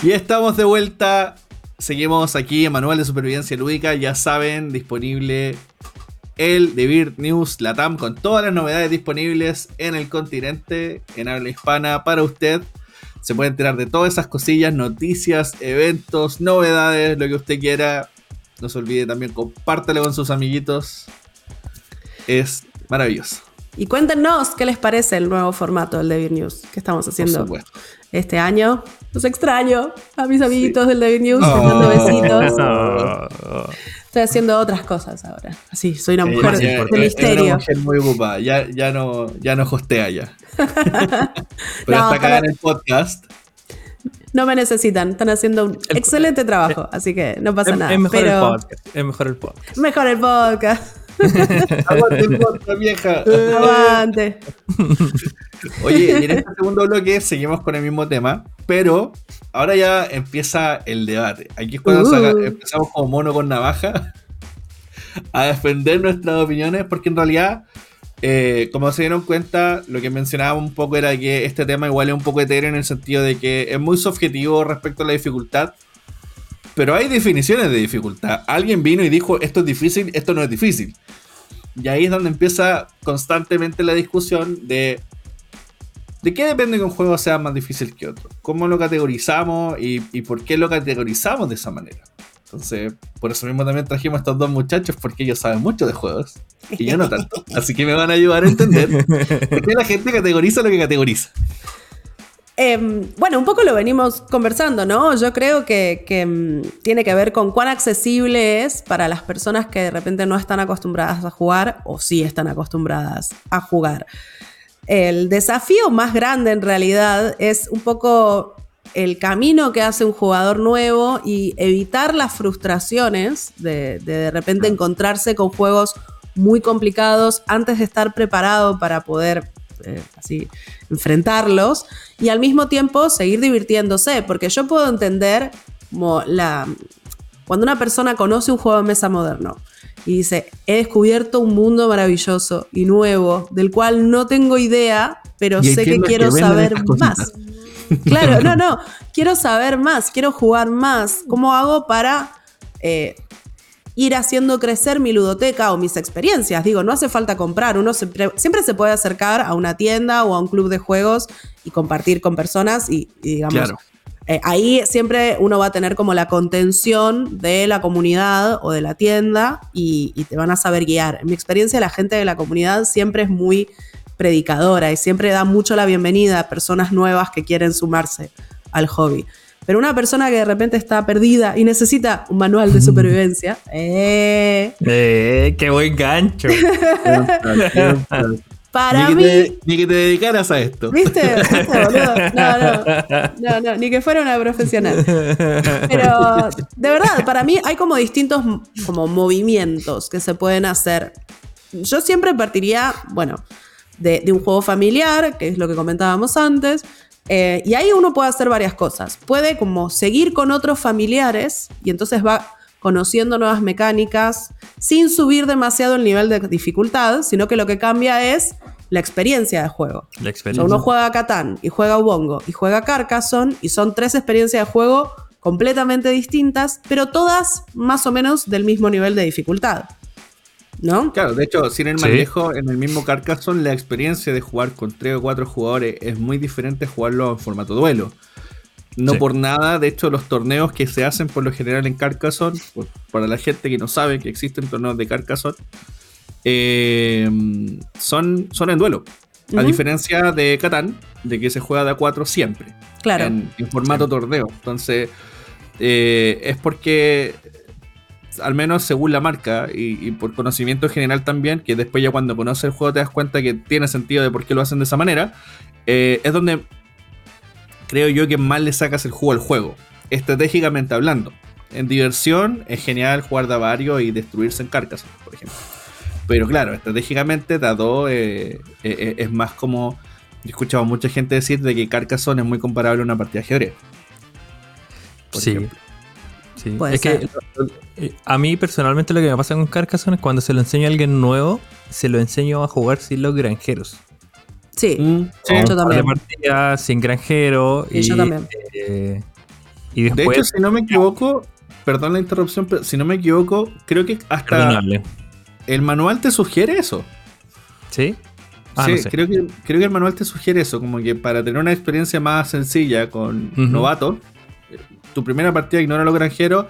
Y estamos de vuelta. Seguimos aquí en Manual de Supervivencia Lúdica. Ya saben, disponible el Devir News Latam con todas las novedades disponibles en el continente en habla hispana para usted. Se puede enterar de todas esas cosillas, noticias, eventos, novedades, lo que usted quiera. No se olvide también, compártelo con sus amiguitos. Es maravilloso.
Y cuéntenos qué les parece el nuevo formato del Devir News que estamos haciendo este año. Los extraño a mis amiguitos del Devir News, oh. besitos. Estoy haciendo otras cosas ahora. Así, soy una mujer de misterio. Una mujer
muy ocupada. Ya, ya, no, ya no hostea ya. Pero hasta acá en el podcast.
No me necesitan, están haciendo un excelente trabajo, así que no pasa nada.
Es mejor el podcast. Es mejor el podcast.
Mejor el podcast.
Aguante el podcast, vieja.
Aguante.
Oye, y en este segundo bloque seguimos con el mismo tema, pero ahora ya empieza el debate. Aquí es cuando uh. empezamos como mono con navaja a defender nuestras opiniones, porque en realidad, eh, como se dieron cuenta, lo que mencionaba un poco era que este tema igual es un poco etéreo en el sentido de que es muy subjetivo respecto a la dificultad. Pero hay definiciones de dificultad. Alguien vino y dijo, esto es difícil, esto no es difícil. Y ahí es donde empieza constantemente la discusión de ¿De qué depende que un juego sea más difícil que otro? ¿Cómo lo categorizamos y, por qué lo categorizamos de esa manera? Entonces, por eso mismo también trajimos a estos dos muchachos porque ellos saben mucho de juegos y yo no tanto. Así que me van a ayudar a entender por qué la gente categoriza lo que categoriza.
Em, bueno, un poco lo venimos conversando, ¿no? Yo creo que, que, em, tiene que ver con cuán accesible es para las personas que de repente no están acostumbradas a jugar o sí están acostumbradas a jugar. El desafío más grande en realidad es un poco el camino que hace un jugador nuevo y evitar las frustraciones de de, repente encontrarse con juegos muy complicados antes de estar preparado para poder eh, así enfrentarlos y al mismo tiempo seguir divirtiéndose, porque yo puedo entender como la cuando una persona conoce un juego de mesa moderno y dice, he descubierto un mundo maravilloso y nuevo, del cual no tengo idea, pero sé que quiero saber más. Claro, no, no, quiero saber más, quiero jugar más. ¿Cómo hago para eh, ir haciendo crecer mi ludoteca o mis experiencias? Digo, no hace falta comprar, uno siempre se puede acercar a una tienda o a un club de juegos y compartir con personas y, digamos... Eh, ahí siempre uno va a tener como la contención de la comunidad o de la tienda y, y te van a saber guiar. En mi experiencia, la gente de la comunidad siempre es muy predicadora y siempre da mucho la bienvenida a personas nuevas que quieren sumarse al hobby. Pero una persona que de repente está perdida y necesita un manual de supervivencia. ¡Eh!
eh ¡Qué buen gancho!
Para
ni
mí.
Que ni que te dedicaras a esto.
¿Viste? boludo? No, no. No, no. Ni que fuera una profesional. Pero, de verdad, para mí hay como distintos como movimientos que se pueden hacer. Yo siempre partiría, bueno, de, un juego familiar, que es lo que comentábamos antes. Eh, y ahí uno puede hacer varias cosas. Puede como seguir con otros familiares y entonces va conociendo nuevas mecánicas sin subir demasiado el nivel de dificultad, sino que lo que cambia es la experiencia de juego.
La experiencia.
uno juega Catán y juega Ubongo y juega Carcassonne y son tres experiencias de juego completamente distintas, pero todas más o menos del mismo nivel de dificultad. ¿No?
Claro, de hecho, sin el manejo, en el mismo Carcassonne, la experiencia de jugar con tres o cuatro jugadores es muy diferente a jugarlo en formato duelo. No por nada, de hecho, los torneos que se hacen por lo general en Carcassonne, para la gente que no sabe que existen torneos de Carcassonne, eh, son, son en duelo. A diferencia de Catán, de que se juega de a cuatro siempre.
Claro.
En, formato torneo. Entonces, eh, es porque al menos según la marca y, por conocimiento general también, que después ya cuando conoces el juego te das cuenta que tiene sentido de por qué lo hacen de esa manera, eh, es donde creo yo que más le sacas el juego al juego, estratégicamente hablando. En diversión es genial jugar de varios y destruirse en carcas, por ejemplo. Pero claro, estratégicamente dado eh, eh, es más como... He escuchado a mucha gente decir de que Carcassonne es muy comparable a una partida de ajedrez.
sí. Es que eh, a mí personalmente lo que me pasa con Carcassonne es cuando se lo enseño a alguien nuevo, se lo enseño a jugar sin los granjeros.
Sí, mm,
yo también. partida sin granjero.
Y, yo también.
Eh,
y después, de hecho, si no me equivoco, perdón la interrupción, pero si no me equivoco, creo que hasta el manual te sugiere eso.
¿Sí?
Ah, sí, creo, que, creo que el manual te sugiere eso, como que para tener una experiencia más sencilla con novato, tu primera partida ignora los granjeros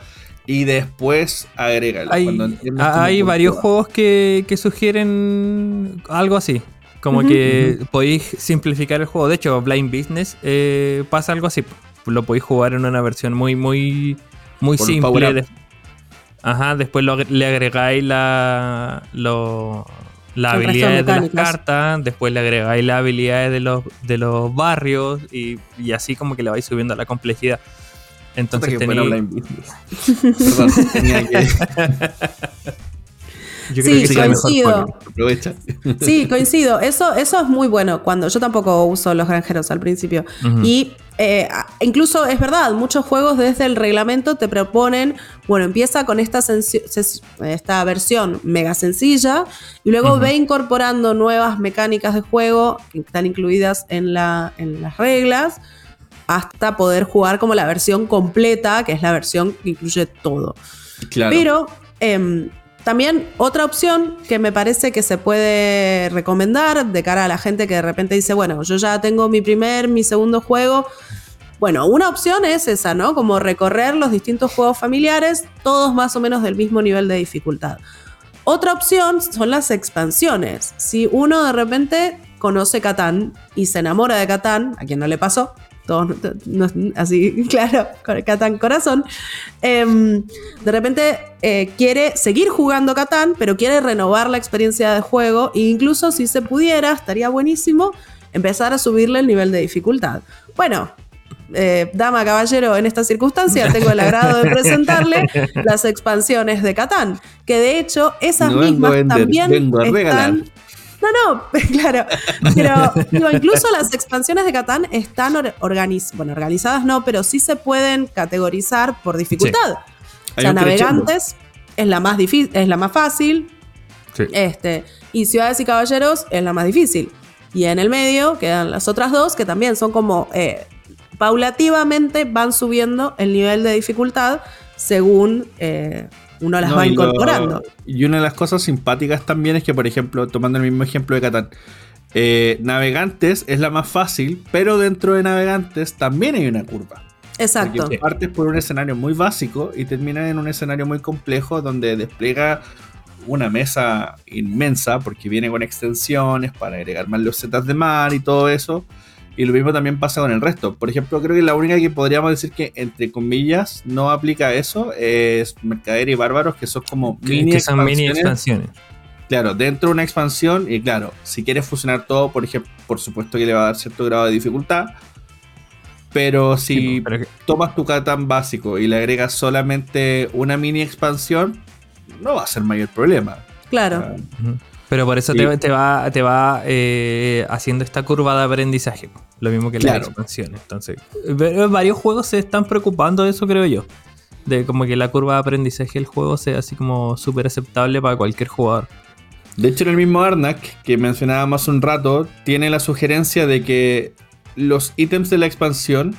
y después agrégalo.
Hay, varios juegos que, sugieren algo así. Como que podéis simplificar el juego. De hecho, Blind Business eh, pasa algo así. Lo podéis jugar en una versión muy, muy, muy simple. Ajá, después le agregáis la, lo, las habilidades de las cartas, después le agregáis las habilidades de los, de los barrios y, y así como que le vais subiendo la complejidad. Entonces tenía... Perdón, tenía que...
Yo creo sí, que coincido. Aprovecha. Sí, coincido. Eso, eso es muy bueno. Cuando yo tampoco uso los granjeros al principio. Y eh, incluso es verdad, muchos juegos desde el reglamento te proponen, bueno, empieza con esta, esta versión mega sencilla y luego ve incorporando nuevas mecánicas de juego que están incluidas en, la, en las reglas hasta poder jugar como la versión completa, que es la versión que incluye todo. Pero em, también otra opción que me parece que se puede recomendar de cara a la gente que de repente dice, bueno, yo ya tengo mi primer, mi segundo juego. Bueno, una opción es esa, ¿no? Como recorrer los distintos juegos familiares, todos más o menos del mismo nivel de dificultad. Otra opción son las expansiones. Si uno de repente conoce Catán y se enamora de Catán, a quien no le pasó, todos, así, claro, Catán Corazón, em, de repente eh, quiere seguir jugando Catán, pero quiere renovar la experiencia de juego e incluso si se pudiera, estaría buenísimo empezar a subirle el nivel de dificultad. Bueno, eh, dama, caballero, en esta circunstancia tengo el agrado de presentarle las expansiones de Catán, que de hecho esas mismas también están... No, no, claro. Pero incluso las expansiones de Catán están organizadas, no, pero sí se pueden categorizar por dificultad. O sea, navegantes es la más difícil, es la más fácil. Este, y ciudades y caballeros es la más difícil. Y en el medio quedan las otras dos que también son como eh, paulativamente van subiendo el nivel de dificultad según eh, uno las va incorporando.
y una de las cosas simpáticas también es que, por ejemplo, tomando el mismo ejemplo de Catán, eh, Navegantes es la más fácil, pero dentro de Navegantes también hay una curva.
Exacto.
Porque partes por un escenario muy básico y terminas en un escenario muy complejo donde despliega una mesa inmensa porque viene con extensiones para agregar más los setas de mar y todo eso. Y lo mismo también pasa con el resto. Por ejemplo, creo que la única que podríamos decir que, entre comillas, no aplica eso es Mercader y Bárbaros, que son como
mini, expansiones.
Claro, dentro de una expansión, y claro, si quieres fusionar todo, por ejemplo, por supuesto que le va a dar cierto grado de dificultad. Pero si tomas tu Catán básico y le agregas solamente una mini expansión, no va a ser mayor problema.
Claro.
Pero por eso te, va, te va eh, haciendo esta curva de aprendizaje. Lo mismo que la expansión. Entonces, varios juegos se están preocupando de eso, creo yo. De como que la curva de aprendizaje del juego sea así como súper aceptable para cualquier jugador.
De hecho, en el mismo Arnak, que mencionábamos un rato, tiene la sugerencia de que los ítems de la expansión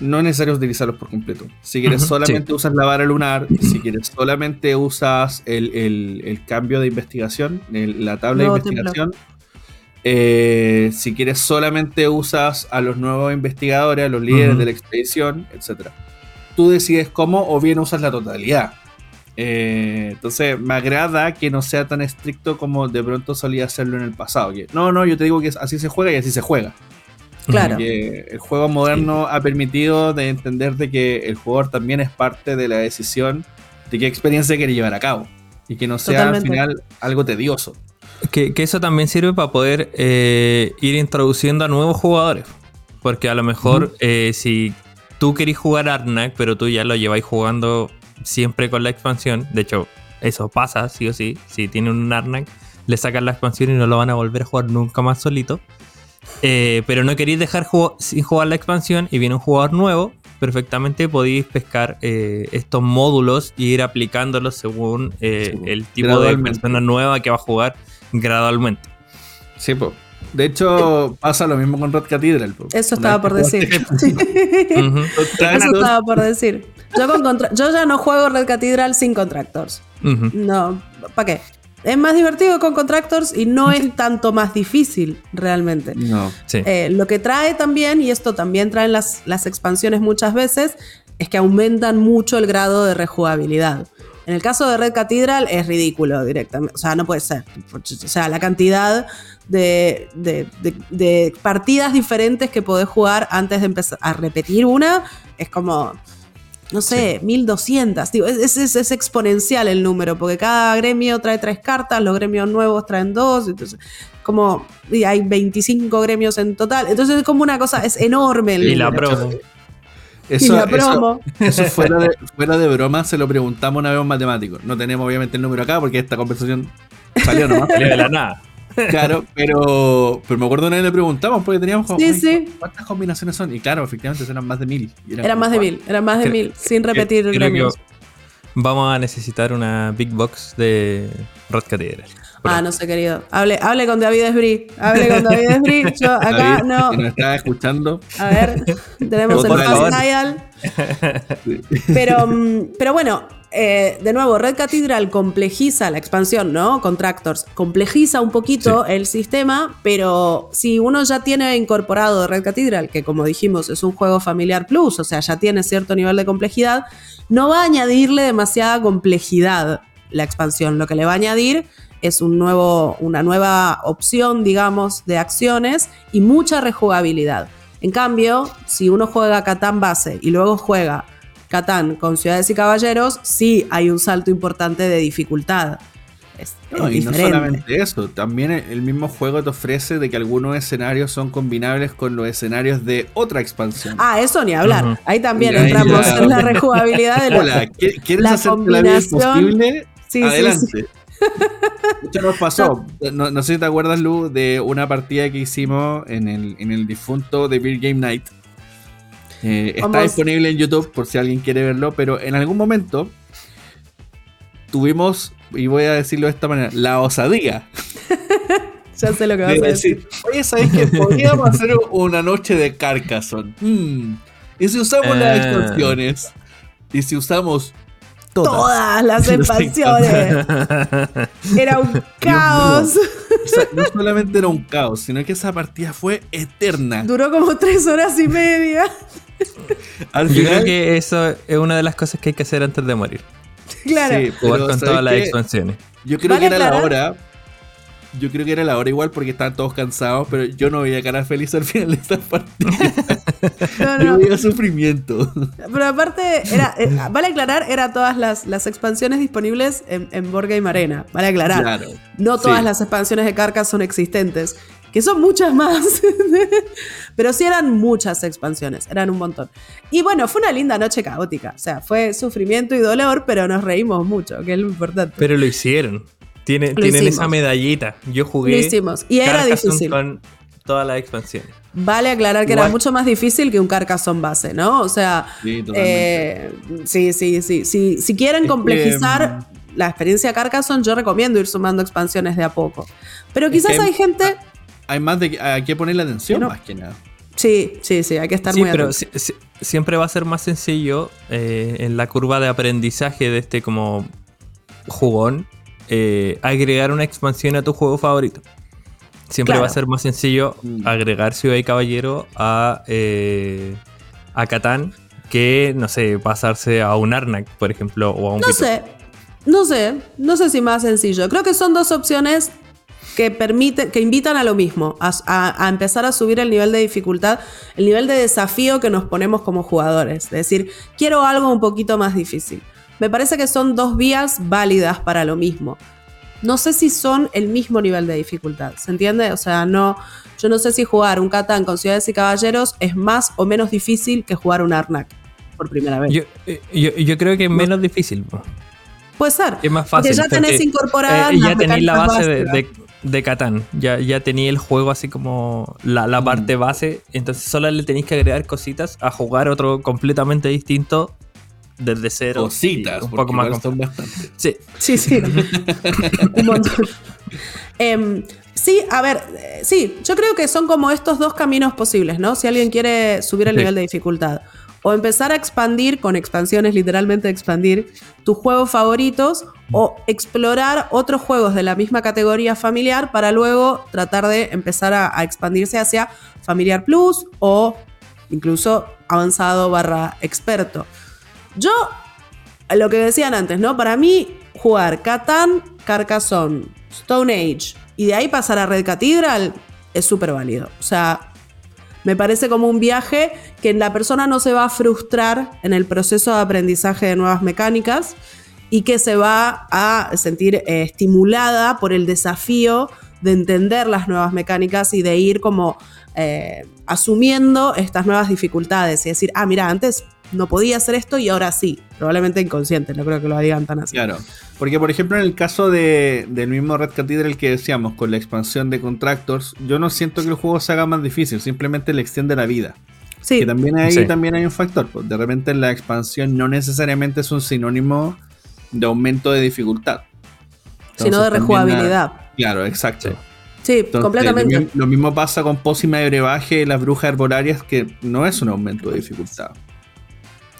no es necesario utilizarlos por completo. Si quieres solamente usas la vara lunar, si quieres solamente usas el, cambio de investigación, la tabla de investigación, eh, si quieres solamente usas a los nuevos investigadores, a los líderes de la expedición, etc. Tú decides cómo o bien usas la totalidad. Eh, entonces me agrada que no sea tan estricto como de pronto solía hacerlo en el pasado. no, no, yo te digo que así se juega y así se juega.
Claro.
el juego moderno ha permitido de entender de que el jugador también es parte de la decisión de qué experiencia quiere llevar a cabo. Y que no sea al final algo tedioso.
Que, eso también sirve para poder eh, ir introduciendo a nuevos jugadores. Porque a lo mejor eh, si tú querís jugar Arnak, pero tú ya lo lleváis jugando siempre con la expansión. De hecho, eso pasa, sí o sí. Si tienen un Arnak, le sacan la expansión y no lo van a volver a jugar nunca más solito. Eh, pero no queréis dejar sin jugar la expansión y viene un jugador nuevo, perfectamente podéis pescar eh, estos módulos y ir aplicándolos según eh, el tipo de persona nueva que va a jugar gradualmente.
Sí, pues. De hecho, pasa lo mismo con Red Cathedral.
Eso estaba por decir. Eso estaba por decir. Yo, ya no juego Red Cathedral sin contractors. No, ¿para qué? Es más divertido con Contractors y no es tanto más difícil realmente.
No.
Eh, lo que trae también, y esto también traen las, las expansiones muchas veces, es que aumentan mucho el grado de rejugabilidad. En el caso de Red Cathedral es ridículo directamente. O sea, no puede ser. O sea, la cantidad de, de partidas diferentes que podés jugar antes de empezar a repetir una es como no sé, 1200. es, exponencial el número, porque cada gremio trae tres cartas, los gremios nuevos traen dos, entonces, como, y hay 25 gremios en total. Entonces, es como una cosa, es enorme el
Y la promo.
Eso, y la promo. Eso, fuera, de, fuera de broma, se lo preguntamos una vez a un matemático. No tenemos obviamente el número acá porque esta conversación salió nomás.
salió de la nada.
Claro, pero, pero me acuerdo una vez le preguntamos porque teníamos
como,
¿cuántas combinaciones son? Y claro, efectivamente eran más de mil.
Eran, más de mil, eran más de mil, sin repetir gremios.
Vamos a necesitar una big box de Red Cathedral.
Ah, no sé, querido. Hable, hable con David Esbrí. Hable con David Esbrí. Yo acá no.
Si nos está escuchando.
A ver, tenemos el fast dial. Pero, mm, pero bueno, eh, de nuevo, Red Cathedral complejiza la expansión, ¿no? Contractors. Complejiza un poquito el sistema, pero si uno ya tiene incorporado Red Cathedral, que como dijimos es un juego familiar plus, o sea, ya tiene cierto nivel de complejidad, no va a añadirle demasiada complejidad la expansión. Lo que le va a añadir es un nuevo, una nueva opción, digamos, de acciones y mucha rejugabilidad. En cambio, si uno juega Catán base y luego juega Catán con Ciudades y Caballeros, sí hay un salto importante de dificultad.
no, y no solamente eso, también el mismo juego te ofrece de que algunos escenarios son combinables con los escenarios de otra expansión.
Ah, eso ni hablar. Ahí también entramos en la rejugabilidad de
la, ¿quieres hacer la vida posible? Sí, Adelante. Sí, Esto nos pasó, no, sé si te acuerdas, Lu, de una partida que hicimos en el, en el difunto de Beer Game Night. Eh, está disponible en YouTube por si alguien quiere verlo, pero en algún momento tuvimos, y voy a decirlo de esta manera, la osadía.
ya sé lo que vas a decir.
Oye, ¿sabes qué? Podríamos hacer una noche de Carcassonne. Hmm. Y si usamos las ah. expansiones, y si usamos
Todas, las expansiones. era un caos.
no solamente era un caos, sino que esa partida fue eterna.
Duró como tres horas y media.
Al final, Yo creo que eso es una de las cosas que hay que hacer antes de morir.
Claro.
Sí, jugar con todas las expansiones.
Yo creo que era la hora yo creo que era la hora igual porque estaban todos cansados, pero yo no veía cara feliz al final de esta partida. Yo veía sufrimiento.
Pero aparte, era, eh, vale aclarar, eran todas las, las expansiones disponibles en, en Board Game Arena. Vale aclarar. Claro, no todas las expansiones de Carcas son existentes, que son muchas más. pero sí eran muchas expansiones, eran un montón. Y bueno, fue una linda noche caótica. O sea, fue sufrimiento y dolor, pero nos reímos mucho, que es lo importante.
Pero lo hicieron tienen esa medallita. Yo jugué.
Lo hicimos. Y era difícil.
Con todas las expansiones.
Vale aclarar que era mucho más difícil que un Carcassonne base, ¿no? O sea. Sí, eh, sí, sí, sí, Si quieren complejizar mm, la experiencia Carcassonne, yo recomiendo ir sumando expansiones de a poco. Pero quizás hay gente.
Hay más de hay que ponerle atención más que nada.
Sí, sí, sí, hay que estar muy pero
siempre va a ser más sencillo eh, en la curva de aprendizaje de este como jugón eh, agregar una expansión a tu juego favorito. Siempre va a ser más sencillo mm. agregar Ciudad y Caballero a, eh, a Catán que, no sé, pasarse a un Arnak, por ejemplo, o a un...
No sé, no sé, no sé si más sencillo. Creo que son dos opciones que permiten, que invitan a lo mismo, a, empezar a subir el nivel de dificultad, el nivel de desafío que nos ponemos como jugadores. Es decir, quiero algo un poquito más difícil. Me parece que son dos vías válidas para lo mismo. No sé si son el mismo nivel de dificultad, ¿se entiende? O sea, no, yo no sé si jugar un Catán con ciudades y caballeros es más o menos difícil que jugar un Arnak por primera vez.
Yo, eh, creo que es menos difícil.
Puede ser.
Es más fácil.
Porque ya tenés incorporada.
Eh, ya tenéis la base de, de, Catán. Ya, ya tenéis el juego así como la, la mm. parte base. Entonces solo le tenéis que agregar cositas a jugar otro completamente distinto desde cero.
Cositas, un poco más son bastante.
Sí, sí, sí. un montón. Em, sí, a ver, eh, sí, yo creo que son como estos dos caminos posibles, ¿no? Si alguien quiere subir el nivel de dificultad. O empezar a expandir, con expansiones, literalmente expandir, tus juegos favoritos, o explorar otros juegos de la misma categoría familiar para luego tratar de empezar a, a expandirse hacia familiar plus o incluso avanzado barra experto. Yo, lo que decían antes, ¿no? Para mí, jugar Catán, Carcassonne, Stone Age y de ahí pasar a Red Cathedral es súper válido. O sea, me parece como un viaje que la persona no se va a frustrar en el proceso de aprendizaje de nuevas mecánicas y que se va a sentir eh, estimulada por el desafío de entender las nuevas mecánicas y de ir como eh, asumiendo estas nuevas dificultades y decir, ah, mira, antes no podía hacer esto y ahora sí. Probablemente inconsciente, no creo que lo digan tan así.
Claro, porque por ejemplo en el caso de, del mismo Red Cathedral que decíamos, con la expansión de Contractors, yo no siento que el juego se haga más difícil, simplemente le extiende la vida. Sí. Que también ahí también hay un factor, pues de repente la expansión no necesariamente es un sinónimo de aumento de dificultad.
sino de rejugabilidad.
claro, exacto.
Sí. completamente.
Lo mismo, pasa con pócima de brebaje y las brujas herbolarias, que no es un aumento de dificultad.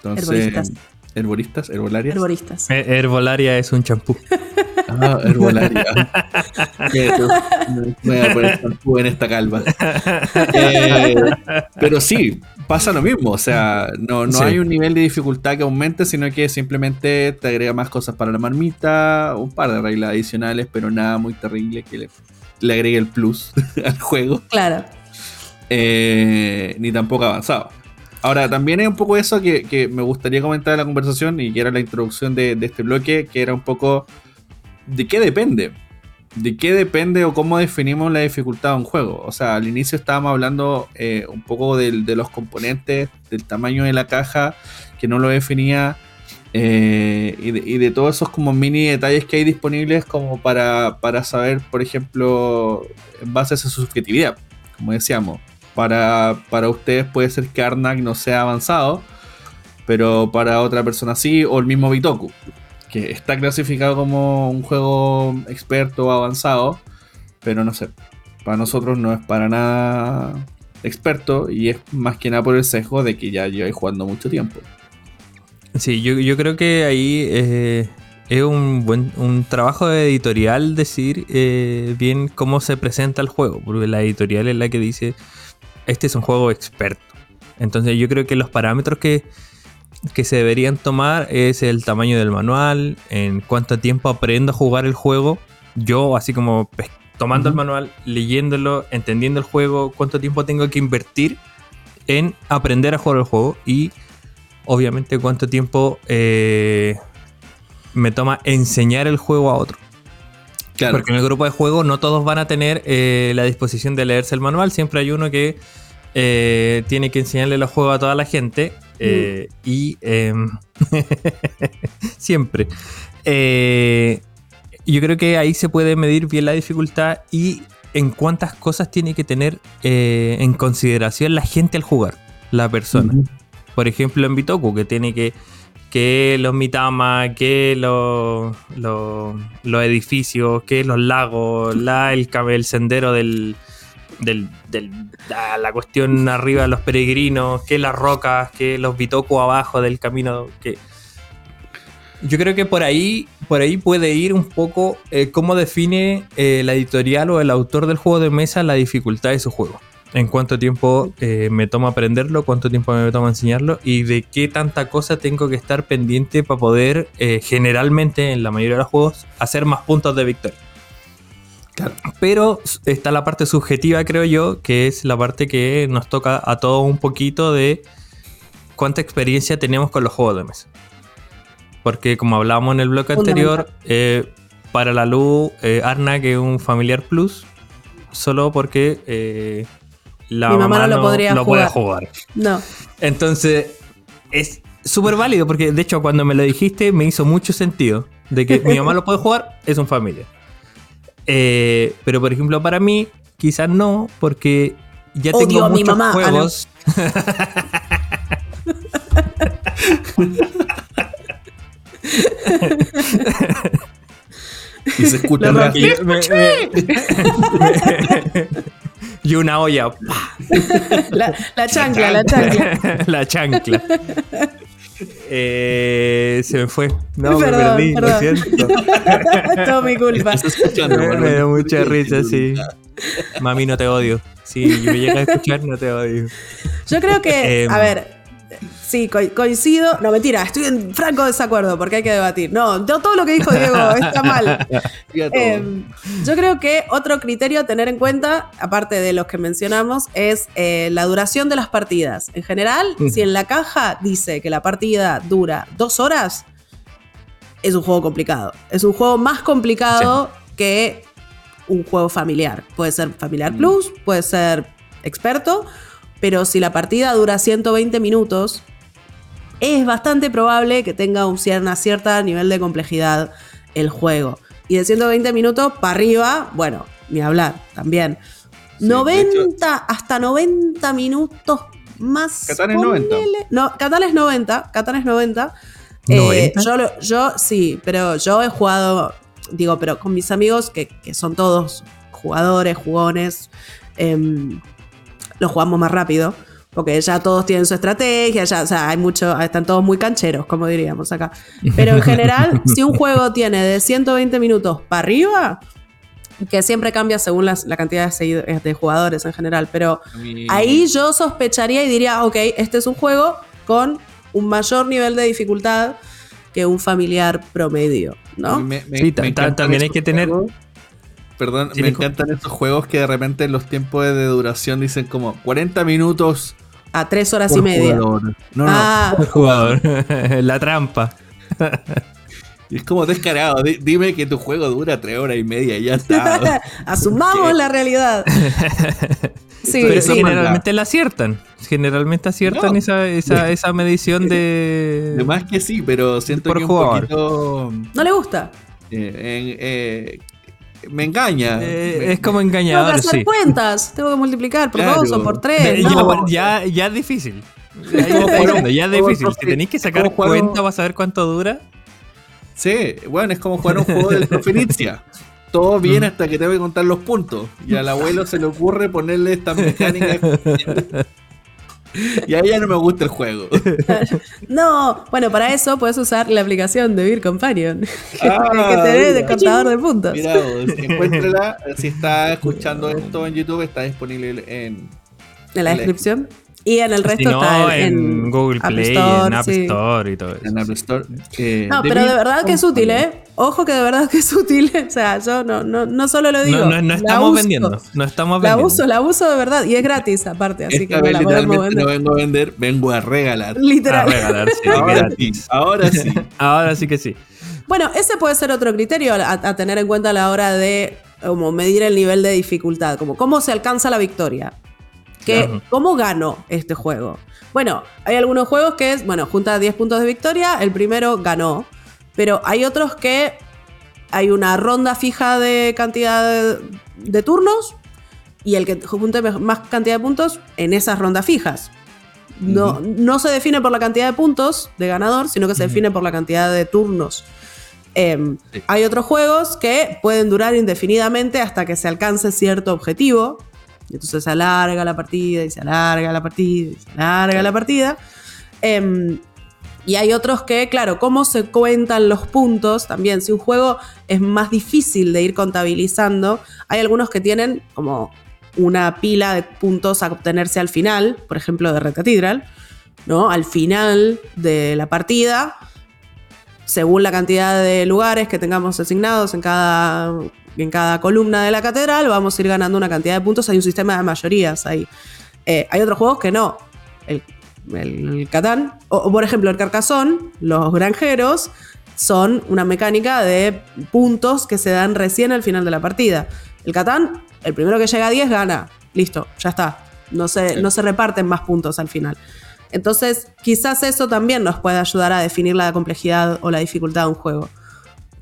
Entonces, herboristas. herbolarias.
Herboristas.
Eh, herbolaria es un champú.
Ah, herbolaria. voy a poner champú en esta calva. Eh, pero sí, pasa lo mismo. O sea, no, no hay un nivel de dificultad que aumente, sino que simplemente te agrega más cosas para la marmita, un par de reglas adicionales, pero nada muy terrible que le, le agregue el plus al juego.
Claro.
eh, ni tampoco avanzado. Ahora, también hay un poco eso que, me gustaría comentar en la conversación y que era la introducción de, este bloque, que era un poco de qué depende. ¿De qué depende o cómo definimos la dificultad de un juego? O sea, al inicio estábamos hablando eh, un poco de, los componentes, del tamaño de la caja, que no lo definía, eh, y, de, todos esos como mini detalles que hay disponibles como para, para saber, por ejemplo, en base a su subjetividad, como decíamos. Para, ustedes puede ser que Arnak no sea avanzado, pero para otra persona sí, o el mismo Bitoku, que está clasificado como un juego experto avanzado, pero no sé, para nosotros no es para nada experto y es más que nada por el sesgo de que ya lleváis jugando mucho tiempo.
Sí, yo, creo que ahí eh, es un buen un trabajo de editorial decir eh, bien cómo se presenta el juego, porque la editorial es la que dice este es un juego experto. Entonces yo creo que los parámetros que, se deberían tomar es el tamaño del manual, en cuánto tiempo aprendo a jugar el juego. Yo, así como tomando el manual, leyéndolo, entendiendo el juego, cuánto tiempo tengo que invertir en aprender a jugar el juego y obviamente cuánto tiempo eh, me toma enseñar el juego a otro. Porque en el grupo de juego no todos van a tener eh, la disposición de leerse el manual. Siempre hay uno que eh, tiene que enseñarle los juegos a toda la gente. Mm. Y em, siempre. yo creo que ahí se puede medir bien la dificultad y en cuántas cosas tiene que tener en consideración la gente al jugar, la persona. Por ejemplo, en Bitoku, que tiene que que los Mitama, que los, los, edificios, que los lagos, la, el, el sendero del, del, la, cuestión arriba de los peregrinos, que las rocas, que los Bitoku abajo del camino, que yo creo que por ahí, por ahí puede ir un poco eh, cómo define eh, la editorial o el autor del juego de mesa la dificultad de su juego en cuánto tiempo eh, me toma aprenderlo, cuánto tiempo me toma enseñarlo y de qué tanta cosa tengo que estar pendiente para poder, eh, generalmente en la mayoría de los juegos, hacer más puntos de victoria. Pero está la parte subjetiva, creo yo, que es la parte que nos toca a todos un poquito de cuánta experiencia tenemos con los juegos de mesa. Porque como hablábamos en el bloque anterior, eh, para la luz, Arna, que es un familiar plus, solo porque la Mi mamá, no lo podría jugar. puede jugar.
No.
Entonces, es súper válido porque de hecho cuando me lo dijiste me hizo mucho sentido de que mi mamá lo puede jugar, es un familia. Eh, pero por ejemplo para mí, quizás no, porque ya tengo muchos ah, juegos.
y se escucha
y una olla.
La, chancla, la chancla.
la chancla. Eh, se me fue. No, me perdí, lo siento.
Todo mi culpa.
me dio mucha risa, sí. Mami, no te odio. Si me llega a escuchar, no te odio.
Yo creo que, a em, ver, Sí, coincido. No, mentira, estoy en franco desacuerdo porque hay que debatir. No, todo lo que dijo Diego está mal. Em, yo creo que otro criterio a tener en cuenta, aparte de los que mencionamos, es eh, la duración de las partidas. En general, si en la caja dice que la partida dura dos horas, es un juego complicado. Es un juego más complicado que un juego familiar. Puede ser familiar mm. plus, puede ser experto, pero si la partida dura 120 minutos, es bastante probable que tenga un cierto nivel de complejidad el juego. Y de 120 minutos para arriba, bueno, ni hablar también. 90, hasta 90 minutos más.
Catán es 90.
No, Catán es 90. Catán es 90. Eh, yo, yo sí, pero yo he jugado, digo, pero con mis amigos que, son todos jugadores, jugones, em, lo jugamos más rápido. Porque ya todos tienen su estrategia, ya, o sea, hay mucho, están todos muy cancheros, como diríamos acá. Pero en general, si un juego tiene de 120 minutos para arriba, que siempre cambia según la cantidad de, de, jugadores en general, pero ahí yo sospecharía y diría, ok, este es un juego con un mayor nivel de dificultad que un familiar promedio, ¿no?
sí, también hay que tener...
Perdón, me encantan estos juegos que de repente en los tiempos de duración dicen como 40 minutos.
A 3 horas y media. No,
no, ah. por jugador. La trampa.
Y es como descarado. dime que tu juego dura 3 horas y media y ya está.
Asumamos la realidad.
sí, Pero sí. generalmente la aciertan. Generalmente aciertan esa, esa, esa, medición de.
De más que sí, pero siento que un poquito.
No le gusta.
Eh, eh, me engaña.
Eh, es como engañador.
Tengo que hacer cuentas. Tengo que multiplicar por dos o por tres.
Ya, ya, es difícil. Ya, es difícil. Si tenéis que sacar cuenta para saber cuánto dura.
Sí, bueno, es como jugar un juego de Profenicia. Todo bien mm. hasta que te voy a contar los puntos. Y al abuelo se le ocurre ponerle esta mecánica. y a ella no me gusta el juego.
no, bueno, para eso puedes usar la aplicación de Beer Companion. Ah, que te de contador de puntos.
Mira, encuéntrala. Si está escuchando esto en YouTube, está disponible en,
en la descripción. Y en el resto está
en, Google Play, en App Store y todo eso.
En App Store.
no, pero de verdad que es útil, ¿eh? Ojo que de verdad que es útil. O sea, yo no, no, no solo lo digo.
No, no, estamos vendiendo. No estamos
vendiendo. La uso, la uso de verdad. Y es gratis, aparte. Así
que vez, literalmente no vengo a vender, vengo a regalar.
Literal.
A regalar, sí,
ahora gratis. Ahora sí.
ahora sí que sí.
Bueno, ese puede ser otro criterio a, a tener en cuenta a la hora de como medir el nivel de dificultad, como cómo se alcanza la victoria. ¿Cómo gano este juego? Bueno, hay algunos juegos que es, bueno, junta 10 puntos de victoria, el primero ganó, pero hay otros que hay una ronda fija de cantidad de, turnos y el que junte más cantidad de puntos en esas rondas fijas. No, no se define por la cantidad de puntos de ganador, sino que se define por la cantidad de turnos. Em, hay otros juegos que pueden durar indefinidamente hasta que se alcance cierto objetivo. Y entonces se alarga la partida y se alarga la partida y se alarga la partida. Em, y hay otros que, claro, cómo se cuentan los puntos también. Si un juego es más difícil de ir contabilizando, hay algunos que tienen como una pila de puntos a obtenerse al final, por ejemplo, de Red ¿no? Al final de la partida, según la cantidad de lugares que tengamos asignados en cada en cada columna de la catedral vamos a ir ganando una cantidad de puntos. Hay un sistema de mayorías ahí. Eh, hay otros juegos que no. El, el, Catán, o, por ejemplo el Carcasón, los granjeros, son una mecánica de puntos que se dan recién al final de la partida. El Catán, el primero que llega a 10 gana. Listo, ya está. No se, no se reparten más puntos al final. Entonces, quizás eso también nos puede ayudar a definir la complejidad o la dificultad de un juego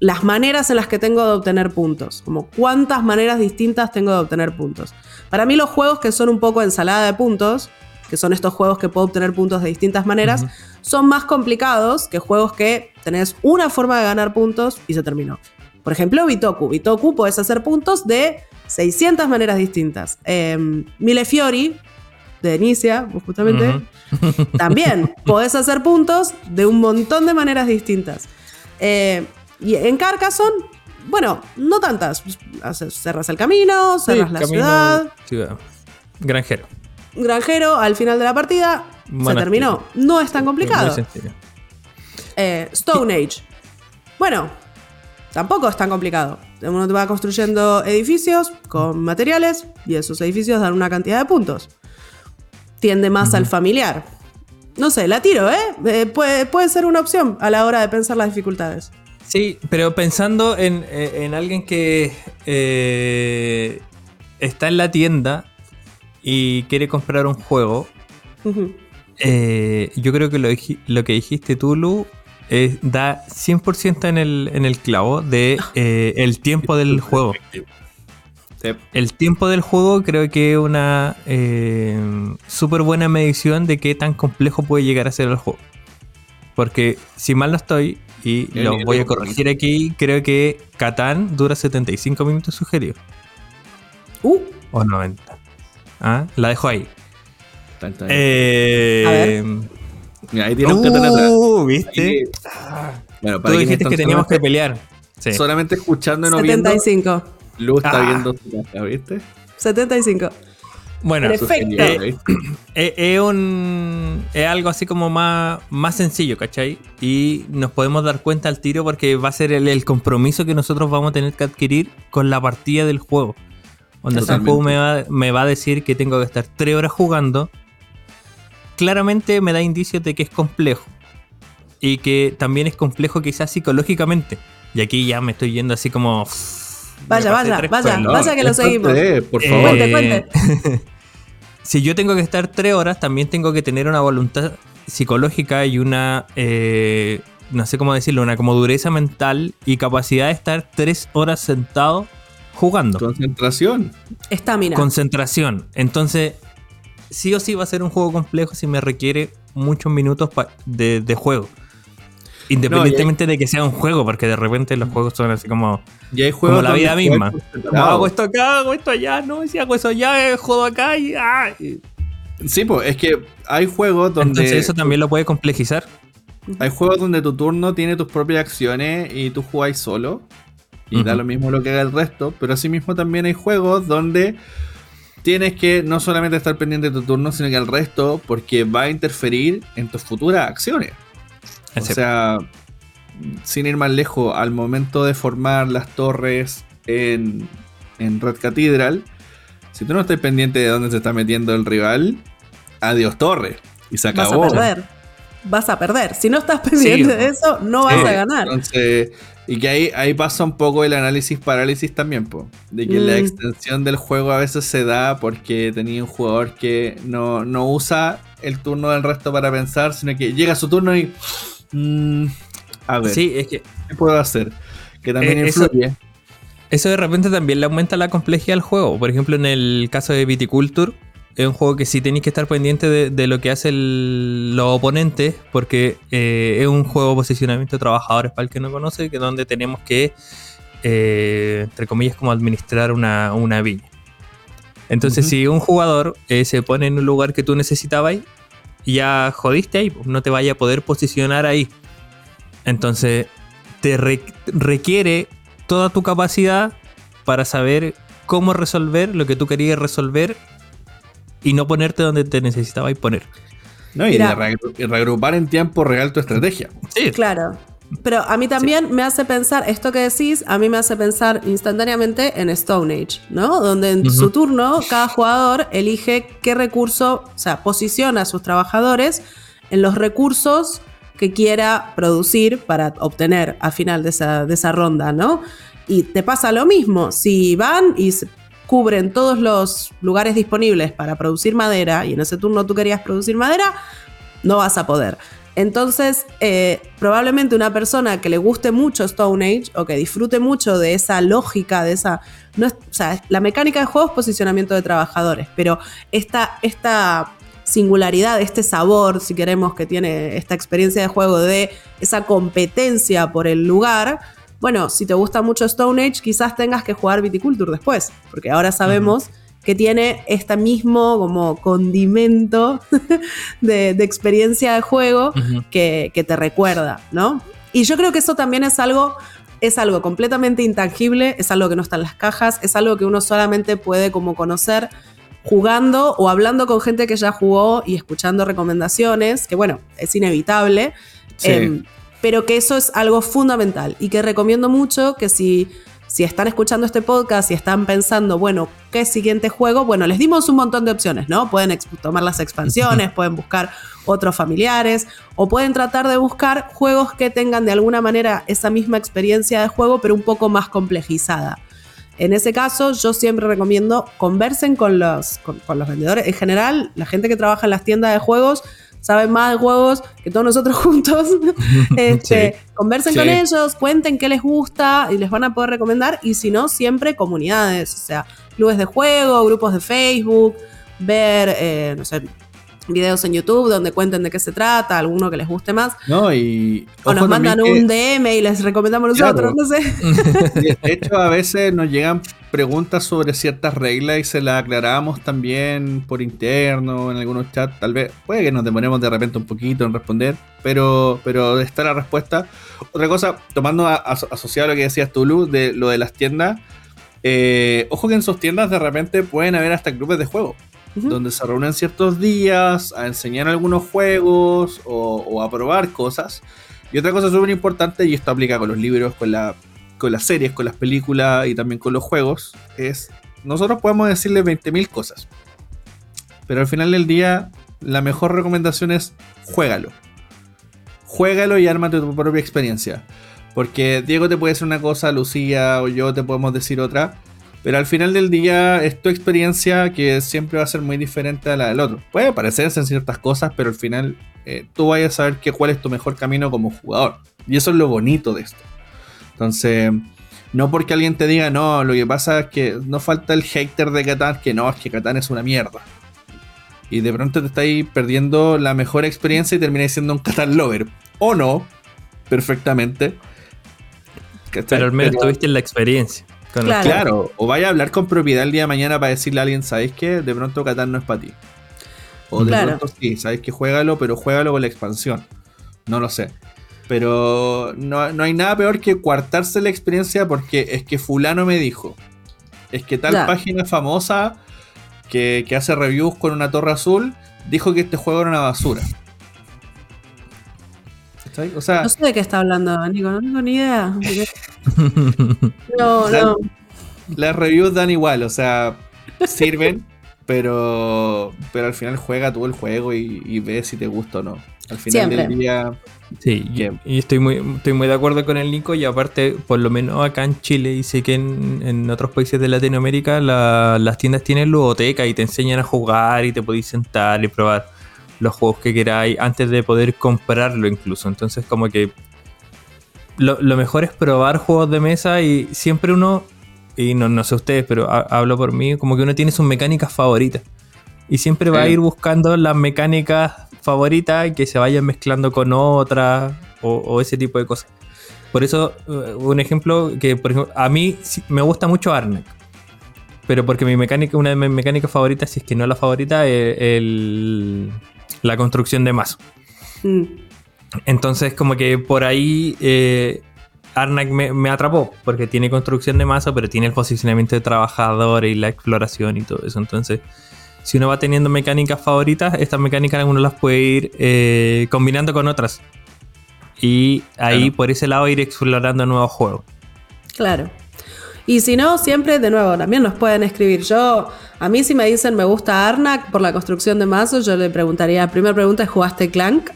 las maneras en las que tengo de obtener puntos, como cuántas maneras distintas tengo de obtener puntos. Para mí los juegos que son un poco ensalada de puntos, que son estos juegos que puedo obtener puntos de distintas maneras, son más complicados que juegos que tenés una forma de ganar puntos y se terminó. Por ejemplo, Bitoku. Bitoku puedes hacer puntos de 600 maneras distintas. Eh, Mille Fiori, de Inicia, justamente, también podés hacer puntos de un montón de maneras distintas. Eh, y en Carcassonne, bueno, no tantas. Cerras el camino, cerras la ciudad.
Granjero.
Granjero, al final de la partida, se terminó. No es tan complicado. Eh, Stone Age. Bueno, tampoco es tan complicado. Uno te va construyendo edificios con materiales y esos edificios dan una cantidad de puntos. Tiende más al familiar. No sé, la tiro, ¿eh? eh puede, puede ser una opción a la hora de pensar las dificultades.
Sí, pero pensando en, eh, alguien que eh, está en la tienda y quiere comprar un juego, eh, yo creo que lo, que dijiste tú, Lu, da 100% en el, en el clavo de el tiempo del juego. El tiempo del juego creo que es una súper buena medición de qué tan complejo puede llegar a ser el juego. Porque si mal no estoy, y lo voy a corregir aquí. Creo que Catán dura 75 minutos sugerido.
Uh.
O 90. ¿Ah? La dejo ahí. Eh, a ver.
Mira, ahí tiene un Catán atrás.
Uh, ¿viste?
Bueno,
para Tú dijiste que teníamos que pelear.
Sí. Solamente escuchando y no
75.
Luz está ah. viendo su casa, ¿viste?
75.
Bueno, eh, eh, es, un, es algo así como más, más sencillo, ¿cachai? Y nos podemos dar cuenta al tiro porque va a ser el, compromiso que nosotros vamos a tener que adquirir con la partida del juego. Donde el juego me va, me va a decir que tengo que estar tres horas jugando. Claramente me da indicios de que es complejo. Y que también es complejo quizás psicológicamente. Y aquí ya me estoy yendo así como...
Vaya, vaya, vaya, vaya que lo seguimos.
por favor. cuente, cuente.
si yo tengo que estar tres horas, también tengo que tener una voluntad psicológica y una, eh, no sé cómo decirlo, una como dureza mental y capacidad de estar tres horas sentado jugando.
Concentración.
Estamina.
Concentración. Entonces, sí o sí va a ser un juego complejo si me requiere muchos minutos de juego. Independientemente de que sea un juego, porque de repente los juegos son así como,
y hay juegos
como la vida misma. hago esto acá, hago esto allá, no, si hago eso allá, eh, juego acá y, ah,
Sí, pues es que hay juegos donde.
Entonces eso también lo puede complejizar.
Hay juegos donde tu turno tiene tus propias acciones y tú jugáis solo. Y da lo mismo lo que haga el resto. Pero asimismo también hay juegos donde tienes que no solamente estar pendiente de tu turno, sino que el resto, porque va a interferir en tus futuras acciones. O sea, sin ir más lejos, al momento de formar las torres en, Red Cathedral, si tú no estás pendiente de dónde se está metiendo el rival, adiós torre. Y se acabó.
Vas a perder. Vas a perder. Si no estás pendiente de eso, no vas a ganar.
y que ahí, ahí pasa un poco el análisis parálisis también, po, de que la mm. extensión del juego a veces se da porque tenía un jugador que no, no usa el turno del resto para pensar, sino que llega su turno y Mm, a ver.
Sí, es que.
¿Qué puedo hacer? Que también eh, influye.
Eso, de repente también le aumenta la complejidad al juego. Por ejemplo, en el caso de Viticulture, es un juego que sí tenéis que estar pendiente de, lo que hacen los oponentes, porque eh, es un juego de posicionamiento de trabajadores, para el que no conoce, que donde tenemos que, eh, entre comillas, como administrar una, viña. Entonces, si un jugador se pone en un lugar que tú necesitabas, ya jodiste ahí, pues, no te vaya a poder posicionar ahí. Entonces, te requiere toda tu capacidad para saber cómo resolver lo que tú querías resolver y no ponerte donde te necesitabas poner.
No, y, reagrupar en tiempo real tu estrategia.
Sí. Claro. Pero a mí también me hace pensar, esto que decís, a mí me hace pensar instantáneamente en Stone Age, ¿no? Donde en su turno cada jugador elige qué recurso, o sea, posiciona a sus trabajadores en los recursos que quiera producir para obtener al final de esa, de esa ronda, ¿no? Y te pasa lo mismo, si van y cubren todos los lugares disponibles para producir madera y en ese turno tú querías producir madera, no vas a poder. Entonces, eh, probablemente una persona que le guste mucho Stone Age o que disfrute mucho de esa lógica, de esa. No o sea, la mecánica de juego es posicionamiento de trabajadores, pero esta, esta singularidad, este sabor, si queremos, que tiene esta experiencia de juego de esa competencia por el lugar. Bueno, si te gusta mucho Stone Age, quizás tengas que jugar Viticulture después, porque ahora sabemos que tiene este mismo como condimento de, experiencia de juego que, te recuerda, ¿no? Y yo creo que eso también es algo, es algo completamente intangible, es algo que no está en las cajas, es algo que uno solamente puede como conocer jugando o hablando con gente que ya jugó y escuchando recomendaciones, que bueno, es inevitable, em, pero que eso es algo fundamental y que recomiendo mucho que si si están escuchando este podcast y están pensando, bueno, ¿qué siguiente juego? Bueno, les dimos un montón de opciones, ¿no? Pueden tomar las expansiones, pueden buscar otros familiares o pueden tratar de buscar juegos que tengan de alguna manera esa misma experiencia de juego, pero un poco más complejizada. En ese caso, yo siempre recomiendo conversen con los, con los vendedores. En general, la gente que trabaja en las tiendas de juegos saben más de juegos que todos nosotros juntos. este, Conversen con ellos, cuenten qué les gusta y les van a poder recomendar. Y si no, siempre comunidades, o sea, clubes de juego, grupos de Facebook, ver, eh, no sé, videos en YouTube donde cuenten de qué se trata, alguno que les guste más.
No, y.
O nos mandan un DM y les recomendamos nosotros, no sé.
De hecho, a veces nos llegan preguntas sobre ciertas reglas y se las aclaramos también por interno, en algunos chats. Tal vez, puede que nos demoremos de repente un poquito en responder, pero, pero está la respuesta. Otra cosa, tomando asociado a lo que decías tú, Lu, de lo de las tiendas. Eh, ojo que en sus tiendas de repente pueden haber hasta grupos de juego. Donde se reúnen ciertos días a enseñar algunos juegos o, a probar cosas. Y otra cosa súper importante, y esto aplica con los libros, con, la, con las series, con las películas y también con los juegos, es nosotros podemos decirle 20.000 cosas. Pero al final del día, la mejor recomendación es juégalo. Juégalo y ármate tu propia experiencia. Porque Diego te puede decir una cosa, Lucía o yo te podemos decir otra. Pero al final del día es tu experiencia que siempre va a ser muy diferente a la del otro. Puede parecerse en ciertas cosas, pero al final eh, tú vayas a saber que, cuál es tu mejor camino como jugador. Y eso es lo bonito de esto. Entonces, no porque alguien te diga, no, lo que pasa es que no falta el hater de Catán, que no, es que Catán es una mierda. Y de pronto te estáis perdiendo la mejor experiencia y termináis siendo un Catán lover. O no, perfectamente.
Pero al menos tuviste la experiencia.
Claro. o vaya a hablar con propiedad el día de mañana para decirle a alguien, ¿sabéis qué? De pronto Catán no es para ti. O de pronto sí, sabéis que juégalo, pero juégalo con la expansión. No lo sé. Pero no, hay nada peor que cuartarse la experiencia porque es que fulano me dijo. Es que tal página famosa que, que hace reviews con una torre azul dijo que este juego era una basura.
O sea, no sé de qué está hablando, Nico, no tengo ni idea. no, no.
Las reviews dan igual, o sea, sirven, pero, pero al final juega todo el juego y, y ve si te gusta o no. Al final del día.
Sí, y estoy muy, estoy muy de acuerdo con el Nico y aparte, por lo menos acá en Chile y sé que en, otros países de Latinoamérica las tiendas tienen ludoteca y te enseñan a jugar y te podéis sentar y probar los juegos que queráis antes de poder comprarlo incluso. Entonces como que lo, mejor es probar juegos de mesa y siempre uno, y no, no sé ustedes, pero hablo por mí, como que uno tiene sus mecánicas favoritas. Y siempre va a ir buscando las mecánicas favoritas que se vayan mezclando con otras o, ese tipo de cosas. Por eso, eh, un ejemplo que, por ejemplo, a mí me gusta mucho Arnak. Pero porque mi mecánica, una de mis mecánicas favoritas, si es que no la favorita, es el, la construcción de mazo. Mm. Entonces, como que por ahí eh, Arnak me, atrapó, porque tiene construcción de mazo, pero tiene el posicionamiento de trabajador y la exploración y todo eso. Entonces, si uno va teniendo mecánicas favoritas, estas mecánicas uno las puede ir eh, combinando con otras. Y ahí por ese lado ir explorando nuevos juegos.
Claro. Y si no, siempre, de nuevo, también nos pueden escribir. Yo, a mí si me dicen me gusta Arnak por la construcción de mazos, yo le preguntaría, la primera pregunta es, ¿jugaste Clank?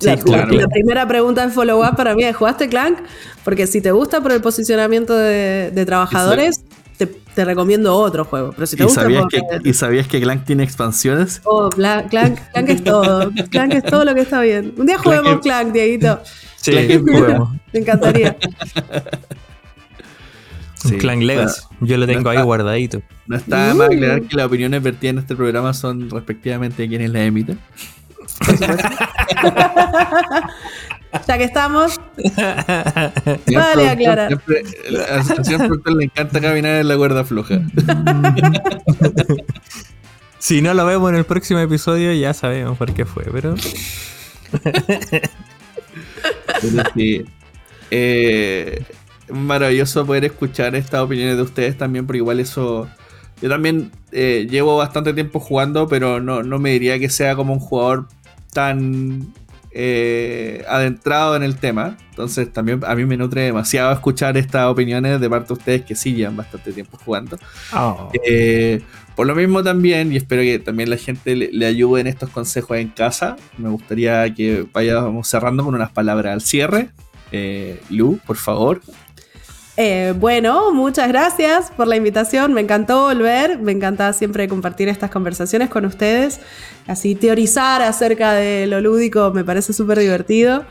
la, primera pregunta en follow-up para mí es, ¿jugaste Clank? Porque si te gusta por el posicionamiento de, trabajadores, te, recomiendo otro juego. Pero si te
¿Y,
gusta
sabías que, ¿Y sabías que Clank tiene expansiones?
Oh, Clank, Clank, es todo. Clank es todo lo que está bien. Un día juguemos Clank, Dieguito.
Sí, juguemos.
Me encantaría.
Un Clan Legacy. Yo lo tengo ahí guardadito.
No está uh. más aclarar que las opiniones vertidas en este programa son respectivamente de quienes las emiten.
ya que estamos. vale, aclarar. Siempre,
siempre le encanta caminar en la cuerda floja.
si no lo vemos en el próximo episodio, ya sabemos por qué fue, pero.
pero sí. Eh, maravilloso poder escuchar estas opiniones de ustedes también, porque igual eso. Yo también eh, llevo bastante tiempo jugando, pero no, me diría que sea como un jugador tan eh, adentrado en el tema. Entonces también a mí me nutre demasiado escuchar estas opiniones de parte de ustedes que sí llevan bastante tiempo jugando. Oh. Eh, por lo mismo también, y espero que también la gente le, le, ayude en estos consejos en casa, me gustaría que vayamos cerrando con unas palabras al cierre. Lu, por favor.
Eh, bueno, muchas gracias por la invitación. Me encantó volver. Me encanta siempre compartir estas conversaciones con ustedes. Así teorizar acerca de lo lúdico me parece súper divertido.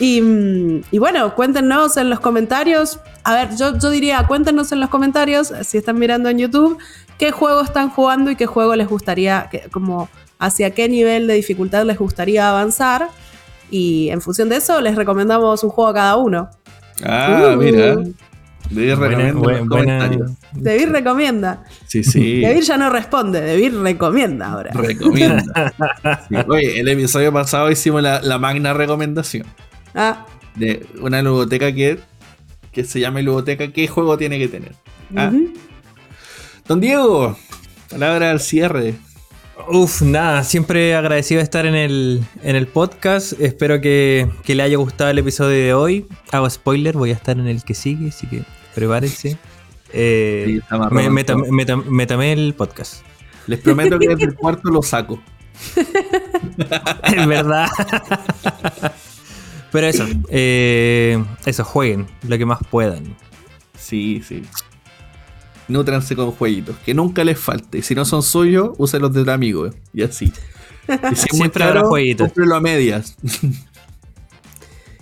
Y, mm, bueno, cuéntenos en los comentarios. A ver, yo, diría, cuéntenos en los comentarios, si están mirando en YouTube, qué juego están jugando y qué juego les gustaría, como hacia qué nivel de dificultad les gustaría avanzar. Y en función de eso, les recomendamos un juego a cada uno.
Ah, mira. Debir recomienda
Debir recomienda.
Sí, sí.
Debir ya no responde, Debir recomienda ahora.
Recomienda. Oye, el episodio pasado hicimos la, magna recomendación.
Ah.
De una ludoteca que, que se llama ludoteca. ¿Qué juego tiene que tener? Ah. Don Diego, Palabra al cierre.
Uf, nada, siempre agradecido de estar en el, en el podcast. Espero que, le haya gustado el episodio de hoy. Hago spoiler, voy a estar en el que sigue, así que prepárense. Eh, me, me, tamé el podcast.
Les prometo que desde el cuarto lo saco.
es verdad. Pero eso, eh, eso, jueguen lo que más puedan.
Sí, sí. Nútranse con jueguitos, que nunca les falte. Si no son suyos, úsenlos del amigo. Y así.
Y si Siempre habrá jueguitos.
a medias.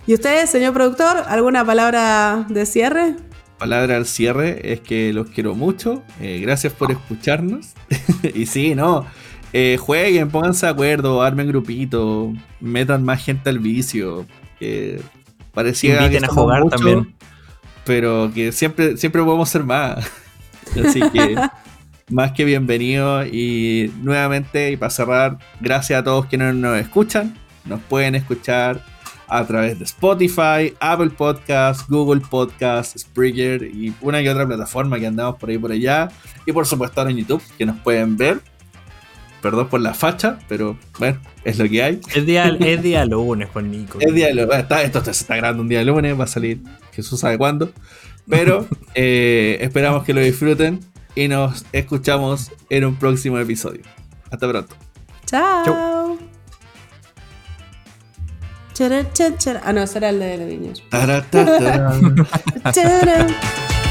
¿Y ustedes, señor productor, alguna palabra de cierre?
Palabra al cierre es que los quiero mucho. Eh, gracias por escucharnos. y sí, no. Eh, jueguen, pónganse de acuerdo, armen grupito, metan más gente al vicio. Que parecía
Inviten a jugar también.
Pero que siempre, siempre podemos ser más. Así que más que bienvenido y nuevamente y para cerrar, gracias a todos quienes nos escuchan. Nos pueden escuchar a través de Spotify, Apple Podcasts, Google Podcasts, Spreaker y una y otra plataforma que andamos por ahí por allá. Y por supuesto ahora en YouTube, que nos pueden ver. Perdón por la facha, pero bueno, es lo que hay.
Es día, es día lunes con Nico.
Es día lunes. esto se está grabando un día lunes, va a salir Jesús sabe cuándo. Pero eh, esperamos que lo disfruten y nos escuchamos en un próximo episodio. Hasta pronto.
Chao. Ah, no, será el de los niños.